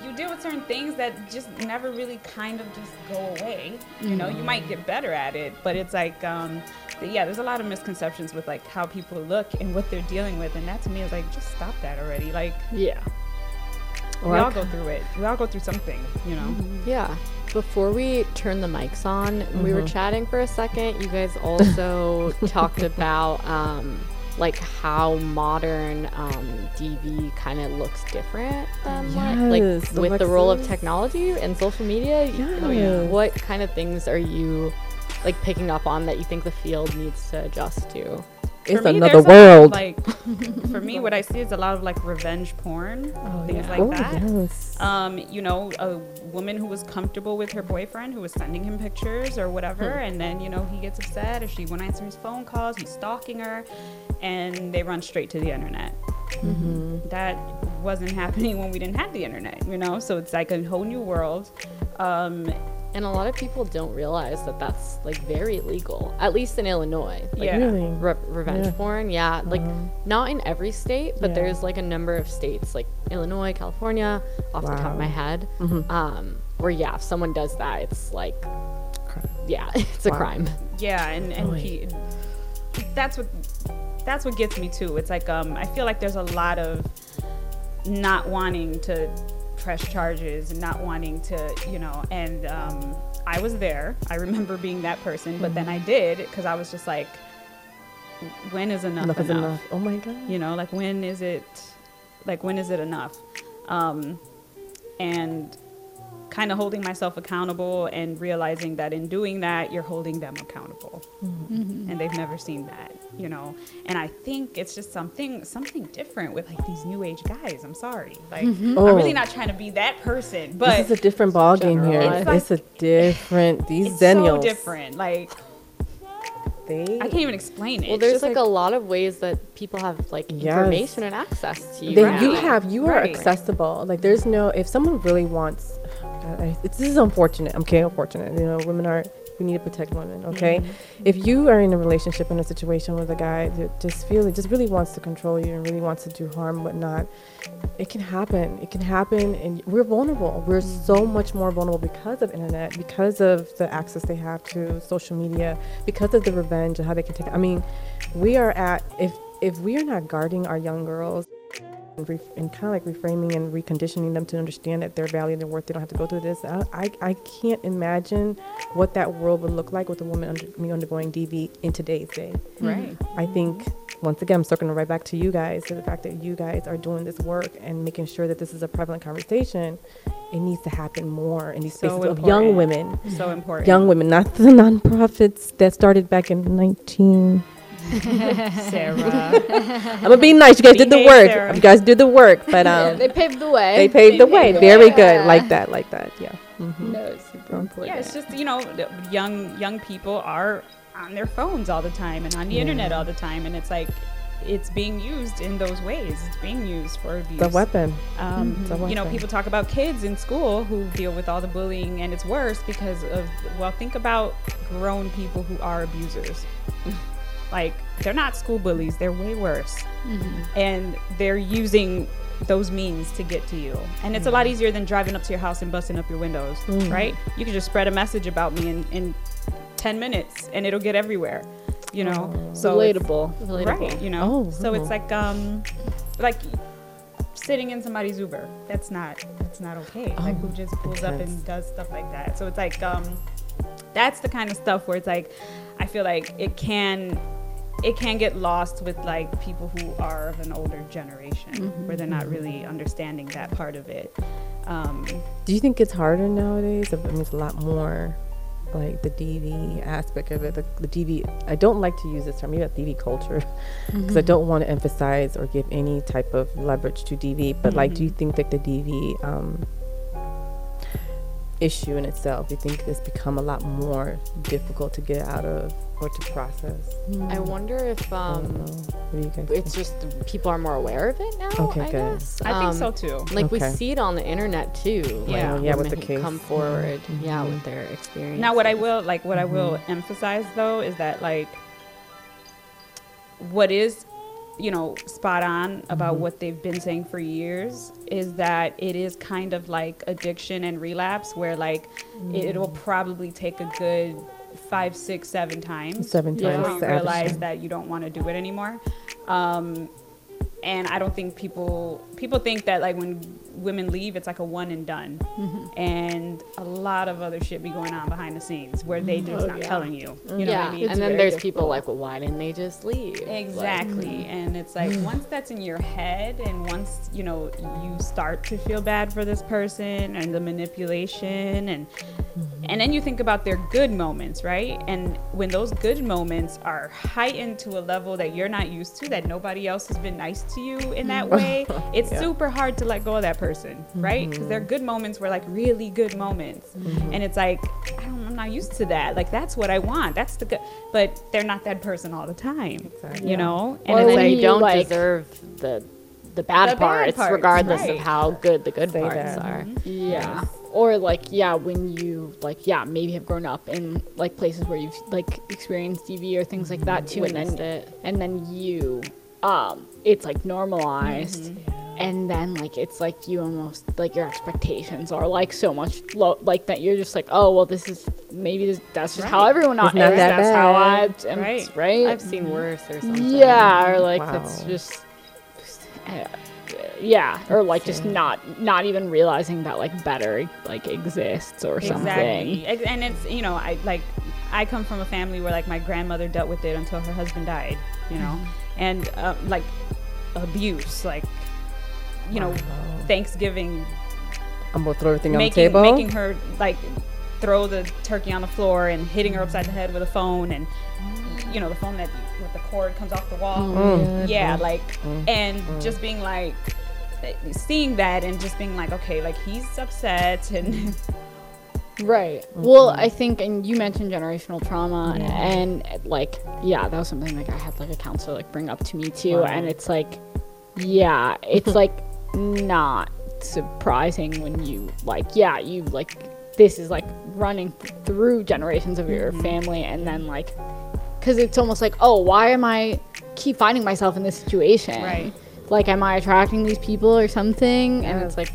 you deal with certain things that just never really kind of just go away. You know, you mm-hmm. might get better at it, but it's like, um, th- yeah, there's a lot of misconceptions with like how people look and what they're dealing with, and that to me is like, just stop that already. Like, Yeah. we all go through it. We all go through something, you know. Yeah. Before we turn the mics on, we were chatting for a second. You guys also talked about um, like how modern um, DV kind of looks different than what, like Yes, with the role of technology and social media. like, Yes. What kind of things are you like picking up on that you think the field needs to adjust to? It's me, another there's a lot of, world. like, for me, what I see is a lot of like revenge porn, things like oh, that. yes. um, you know, a woman who was comfortable with her boyfriend who was sending him pictures or whatever, and then, you know, he gets upset or she won't answer his phone calls, he's stalking her, and they run straight to the internet. That wasn't happening when we didn't have the internet, you know? So it's like a whole new world. Um, And a lot of people don't realize that that's like very legal, at least in Illinois. Like, yeah. Really? re- revenge Yeah. porn yeah like not in every state but Yeah. there's like a number of states like illinois california off the top of my Wow. head Mhm. um where yeah if someone does that it's like Crime. yeah it's a crime Yeah, and and Boy. he, that's what that's what gets me too. It's like um, I feel like there's a lot of not wanting to press charges and not wanting to, you know, and um, I was there. I remember being that person, but then I did because I was just like, when is enough enough enough? is enough. Oh my god. You know, like when is it, like when is it enough? Um, and kind of holding myself accountable and realizing that in doing that, you're holding them accountable, mm-hmm. and they've never seen that, you know. And I think it's just something something different with like these new age guys. I'm sorry, like mm-hmm. I'm Oh. really not trying to be that person, but this is a different ball game here. Generalized. It's, a different. These it's so Zennials. different. Like They. I can't even explain it. well there's just like, a lot of ways that people have like Yes. information and access to you They, now. you have you are Right. accessible. Like there's no if someone really wants. I, this is unfortunate. Okay, unfortunate. You know, women are. We need to protect women. Okay, mm-hmm. if you are in a relationship in a situation with a guy that just feel just really wants to control you and really wants to do harm, whatnot, it can happen. It can happen, and we're vulnerable. We're so mm-hmm. much more vulnerable because of internet, because of the access they have to social media, because of the revenge and how they can take. I mean, we are at if if we are not guarding our young girls and, kind of like reframing and reconditioning them to understand that they're valued and worth, they don't have to go through this. I, I, I can't imagine what that world would look like with a woman under, me undergoing DV in today's day. Mm-hmm. right. I think once again, I'm circling right back to you guys to the fact that you guys are doing this work and making sure that this is a prevalent conversation. It needs to happen more in these So spaces of young women, So important. young women, not the nonprofits that started back in 19. Sarah. I'm gonna be nice. You guys did the work. Sarah. You guys did the work, but um, they paved the way. they paved the way. the Very way. good. Like that. Like that. Yeah. hmm No, it's super important. Yeah, it's just you know, young young people are on their phones all the time and on the internet all the time, and it's like it's being used in those ways. It's being used for abuse. The weapon. Um, It's a you know, people talk about kids in school who deal with all the bullying, and it's worse because of well, think about grown people who are abusers. Like they're not school bullies; they're way worse, and they're using those means to get to you. And it's a lot easier than driving up to your house and busting up your windows, right? You can just spread a message about me in, in 10 minutes and it'll get everywhere, you know? So it's- relatable. Right, you know? Oh, so it's oh. like, um, like sitting in somebody's Uber. That's not that's not okay. Like who just pulls up and does stuff like that. So it's like um that's the kind of stuff where it's like I feel like it can it can get lost with like people who are of an older generation where they're not really understanding that part of it. Um, Do you think it's harder nowadays? I mean, it's a lot more like the DV aspect of it. The, the DV, I don't like to use this term, maybe about DV culture, because I don't want to emphasize or give any type of leverage to DV. But like, do you think that the DV um, issue in itself, do you think it's become a lot more difficult to get out of or to process? I wonder if um, know. What do you guys it's think? just people are more aware of it now. Okay, I good. guess. I think Um, so too. Like we see it on the internet too. Yeah. like, Yeah, with the case. come forward. Yeah, Mhm. with their experience. Now, what I will like, what I will emphasize though is that like, what is, you know, spot on about what they've been saying for years is that it is kind of like addiction and relapse, where like it, it'll probably take a good five, six, seven times Seven times before you realize that you don't want to do it anymore. Um, and I don't think people people think that like when women leave, it's like a one and done, mm-hmm. and a lot of other shit be going on behind the scenes where they just mm-hmm. Oh, not yeah. telling you. You know yeah, what I mean? and then very there's people like, well, why didn't they just leave? Like, Exactly. Mm-hmm. And it's like once that's in your head and once, you know, you start to feel bad for this person and the manipulation and and then you think about their good moments, right? And when those good moments are heightened to a level that you're not used to, that nobody else has been nice to you in that mm. way, it's Yeah. super hard to let go of that person, right? Because there are mm-hmm. good moments were like really good moments. Mm-hmm. And it's like, I don't, I'm not used to that. Like, that's what I want. That's the good. But they're not that person all the time, Exactly. you know? Or and when they you, don't like- deserve the the bad The bad parts, parts, regardless right. of how good the good Say parts that. are. Mm-hmm. Yeah. Or like yeah, when you like yeah maybe have grown up in like places where you've like experienced DV or things like that too, and then it. and then you um it's like normalized. And then like it's like you almost like your expectations are like so much low like that you're just like oh well this is maybe this, that's just how everyone It's is not that that's how I am. Right. right? I've seen worse or something. yeah or like that's just uh, yeah or like just not not even realizing that like better like exists or something. Exactly. Ex- And it's, you know, I like, I come from a family where like my grandmother dealt with it until her husband died, you know, and uh, like abuse, like, you know, Thanksgiving, I'm gonna throw everything on the table. making her like throw the turkey on the floor and hitting her upside the head with a phone and, you know, the phone that with the cord comes off the wall. Mm. mm. Yeah, like, mm. and mm. just being like, seeing that and just being like, okay, like he's upset and Right. Well, I think, and you mentioned generational trauma, and like, yeah, that was something like I had like a counselor like bring up to me too, Wow. and it's like, yeah, it's like not surprising when you like, yeah, you like this is like running th- through generations of your mm-hmm. family, and then like, because it's almost like, oh, why am I keep finding myself in this situation? Right. Like, am I attracting these people or something? And it's like,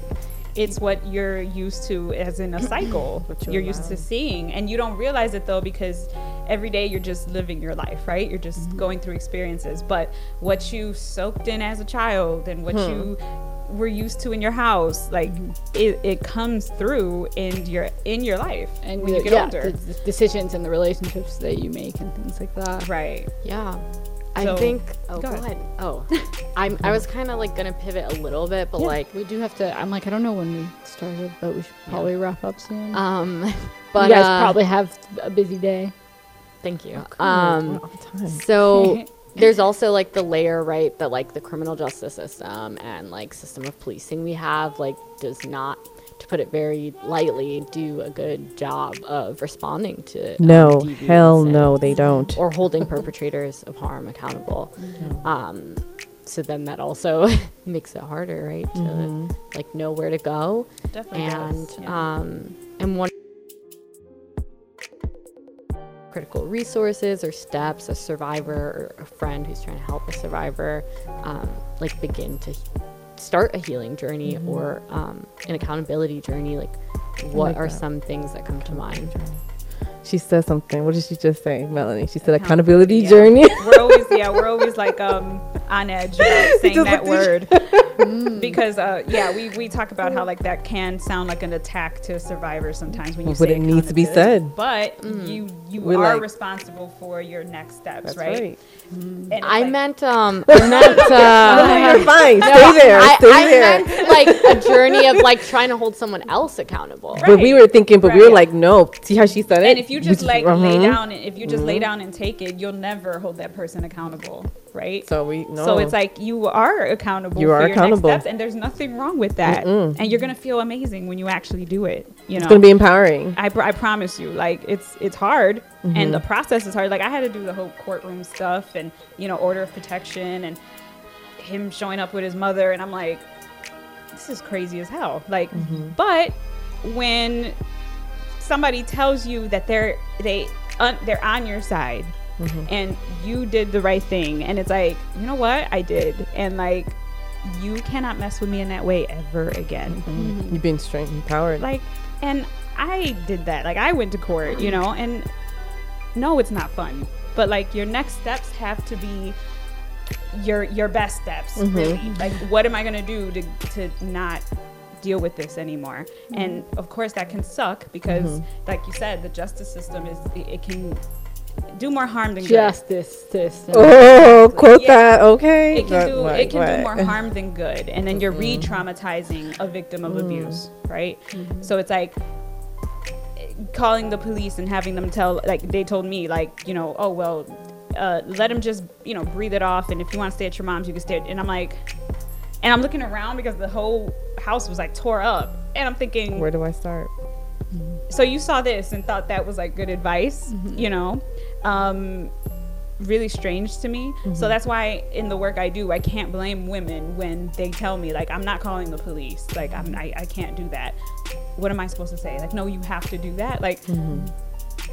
it's what you're used to as in a cycle. What you you're used to seeing. And you don't realize it though because every day you're just living your life right? You're just mm-hmm. going through experiences. But what you soaked in as a child and what you hmm. were used to in your house like mm-hmm. it, it comes through in your in your life and when you get yeah, older. the, the decisions and the relationships that you make and things like that. right. Yeah. I So- think. Oh, go go ahead. ahead. Oh, I'm. I was kind of like gonna pivot a little bit, but like, we do have to. I'm like, I don't know when we started, but we should probably wrap up soon. um, but you guys uh, probably have a busy day. Thank you. We're Um, all the time. so there's also like the layer, right, that like the criminal justice system and like system of policing we have like does not, put it very lightly, do a good job of responding to um, no, DV hell incidents no, they don't. or holding perpetrators of harm accountable. Um, so then that also makes it harder, right, to Mhm. like know where to go definitely and does, yeah. um and one critical resources or steps a survivor or a friend who's trying to help a survivor um, like begin to he- start a healing journey Mm-hmm. or um, an accountability journey like what like are that. some things that come to mind She said something. What did she just say, Melanie? She said Accountability, accountability yeah. journey. we're always yeah we're always like um on edge about saying that looked word because uh, yeah, we, we talk about how like that can sound like an attack to survivors sometimes when you But say it needs to be said. But you you We're are like- responsible for your next steps, That's right? right. And I like- meant um I meant uh you're fine. Stay no, there. I, Stay I there. meant like a journey of like trying to hold someone else accountable. But we were thinking, but we were Right. like, no. See how she said it? And if you just like lay mhm. down, if you just lay down and take it, you'll never hold that person accountable, right? So we no. So it's like you are accountable. You for are your accountable. next steps, and there's nothing wrong with that. And you're gonna feel amazing when you actually do it. You know, it's gonna be empowering. I, pr- I promise you, like it's it's hard, Mm-hmm. and the process is hard. Like I had to do the whole courtroom stuff, and you know, order of protection, and him showing up with his mother, and I'm like, this is crazy as hell. Like, Mm-hmm. but when somebody tells you that they're they un- they're on your side Mm-hmm. and you did the right thing. And it's like you know what? I did. And like you cannot mess with me in that way ever again. Mm-hmm. You've been strength empowered. like and i did that. Like i went to court you know and no it's not fun. But like your next steps have to be your your best steps really. Like what am i going to do to to not deal with this anymore and of course that can suck because mm-hmm. like you said the justice system is it, it can do more harm than good Justice system. oh, quote Yeah. that. Okay. it can But do what- it can do more harm than good and then you're mm-hmm. re-traumatizing a victim of mm. abuse right mm-hmm. so it's like calling the police and having them tell like they told me like you know oh well uh, let him just you know breathe it off and if you want to stay at your mom's you can stay at, and i'm like and i'm looking around because the whole house was like tore up. And i'm thinking Where do I start? so you saw this and thought that was like good advice mm-hmm. you know? Um really strange to me. So mm-hmm. that's why in the work i do i can't blame women when they tell me like i'm not calling the police. Like i'm i, I can't do that. What am i supposed to say? Like no you have to do that. Like mm-hmm.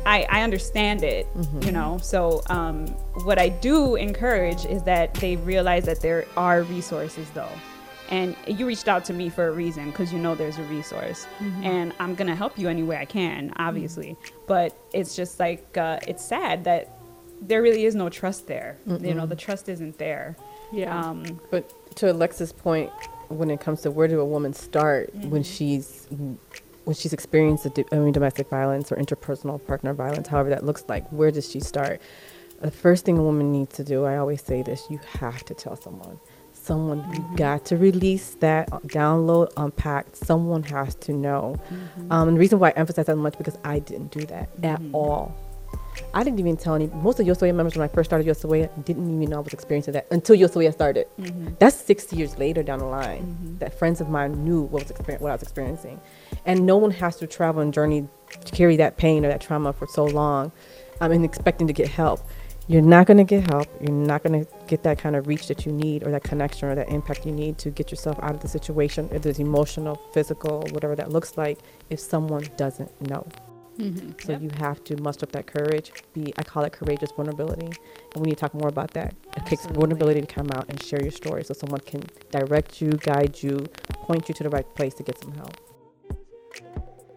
I, I understand it, you know. So um, what I do encourage is that they realize that there are resources, though, and you reached out to me for a reason because you know there's a resource, and I'm gonna help you any way I can, obviously. But it's just like uh, it's sad that there really is no trust there. You know, the trust isn't there. Yeah. Um, But to Alexa's point, when it comes to where do a woman start Mm-hmm. when she's when she's experienced do- I mean, domestic violence or interpersonal partner violence, however that looks like, where does she start? The first thing a woman needs to do, I always say this, you have to tell someone. Someone, Mm-hmm. you got to release that, uh, download, unpack. Someone has to know. Mm-hmm. Um, and the reason why I emphasize that much because I didn't do that at Mm-hmm. all. I didn't even tell any. Most of Yosoya members when I first started Yosoya didn't even know I was experiencing that until Yosoya started. That's six years later down the line that friends of mine knew what was exper- what I was experiencing, and no one has to travel and journey to carry that pain or that trauma for so long, um, and expecting to get help. You're not going to get help. You're not going to get that kind of reach that you need or that connection or that impact you need to get yourself out of the situation, if it's emotional, physical, whatever that looks like, if someone doesn't know. So Yep. you have to muster up that courage. Be I call it courageous vulnerability, and we need to talk more about that. It takes vulnerability to come out and share your story, so someone can direct you, guide you, point you to the right place to get some help.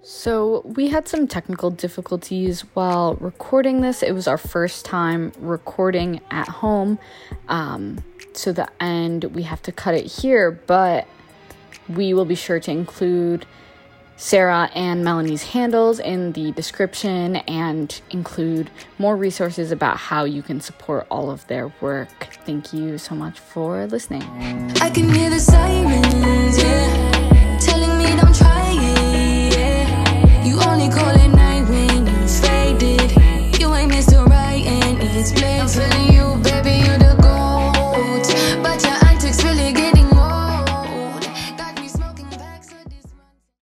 So, we had some technical difficulties while recording this. It was our first time recording at home. Um, so, the end, we have to cut it here, but we will be sure to include Sarah and Melanie's handles in the description and include more resources about how you can support all of their work. Thank you so much for listening. I can hear the sirens, yeah, telling me yeah. You only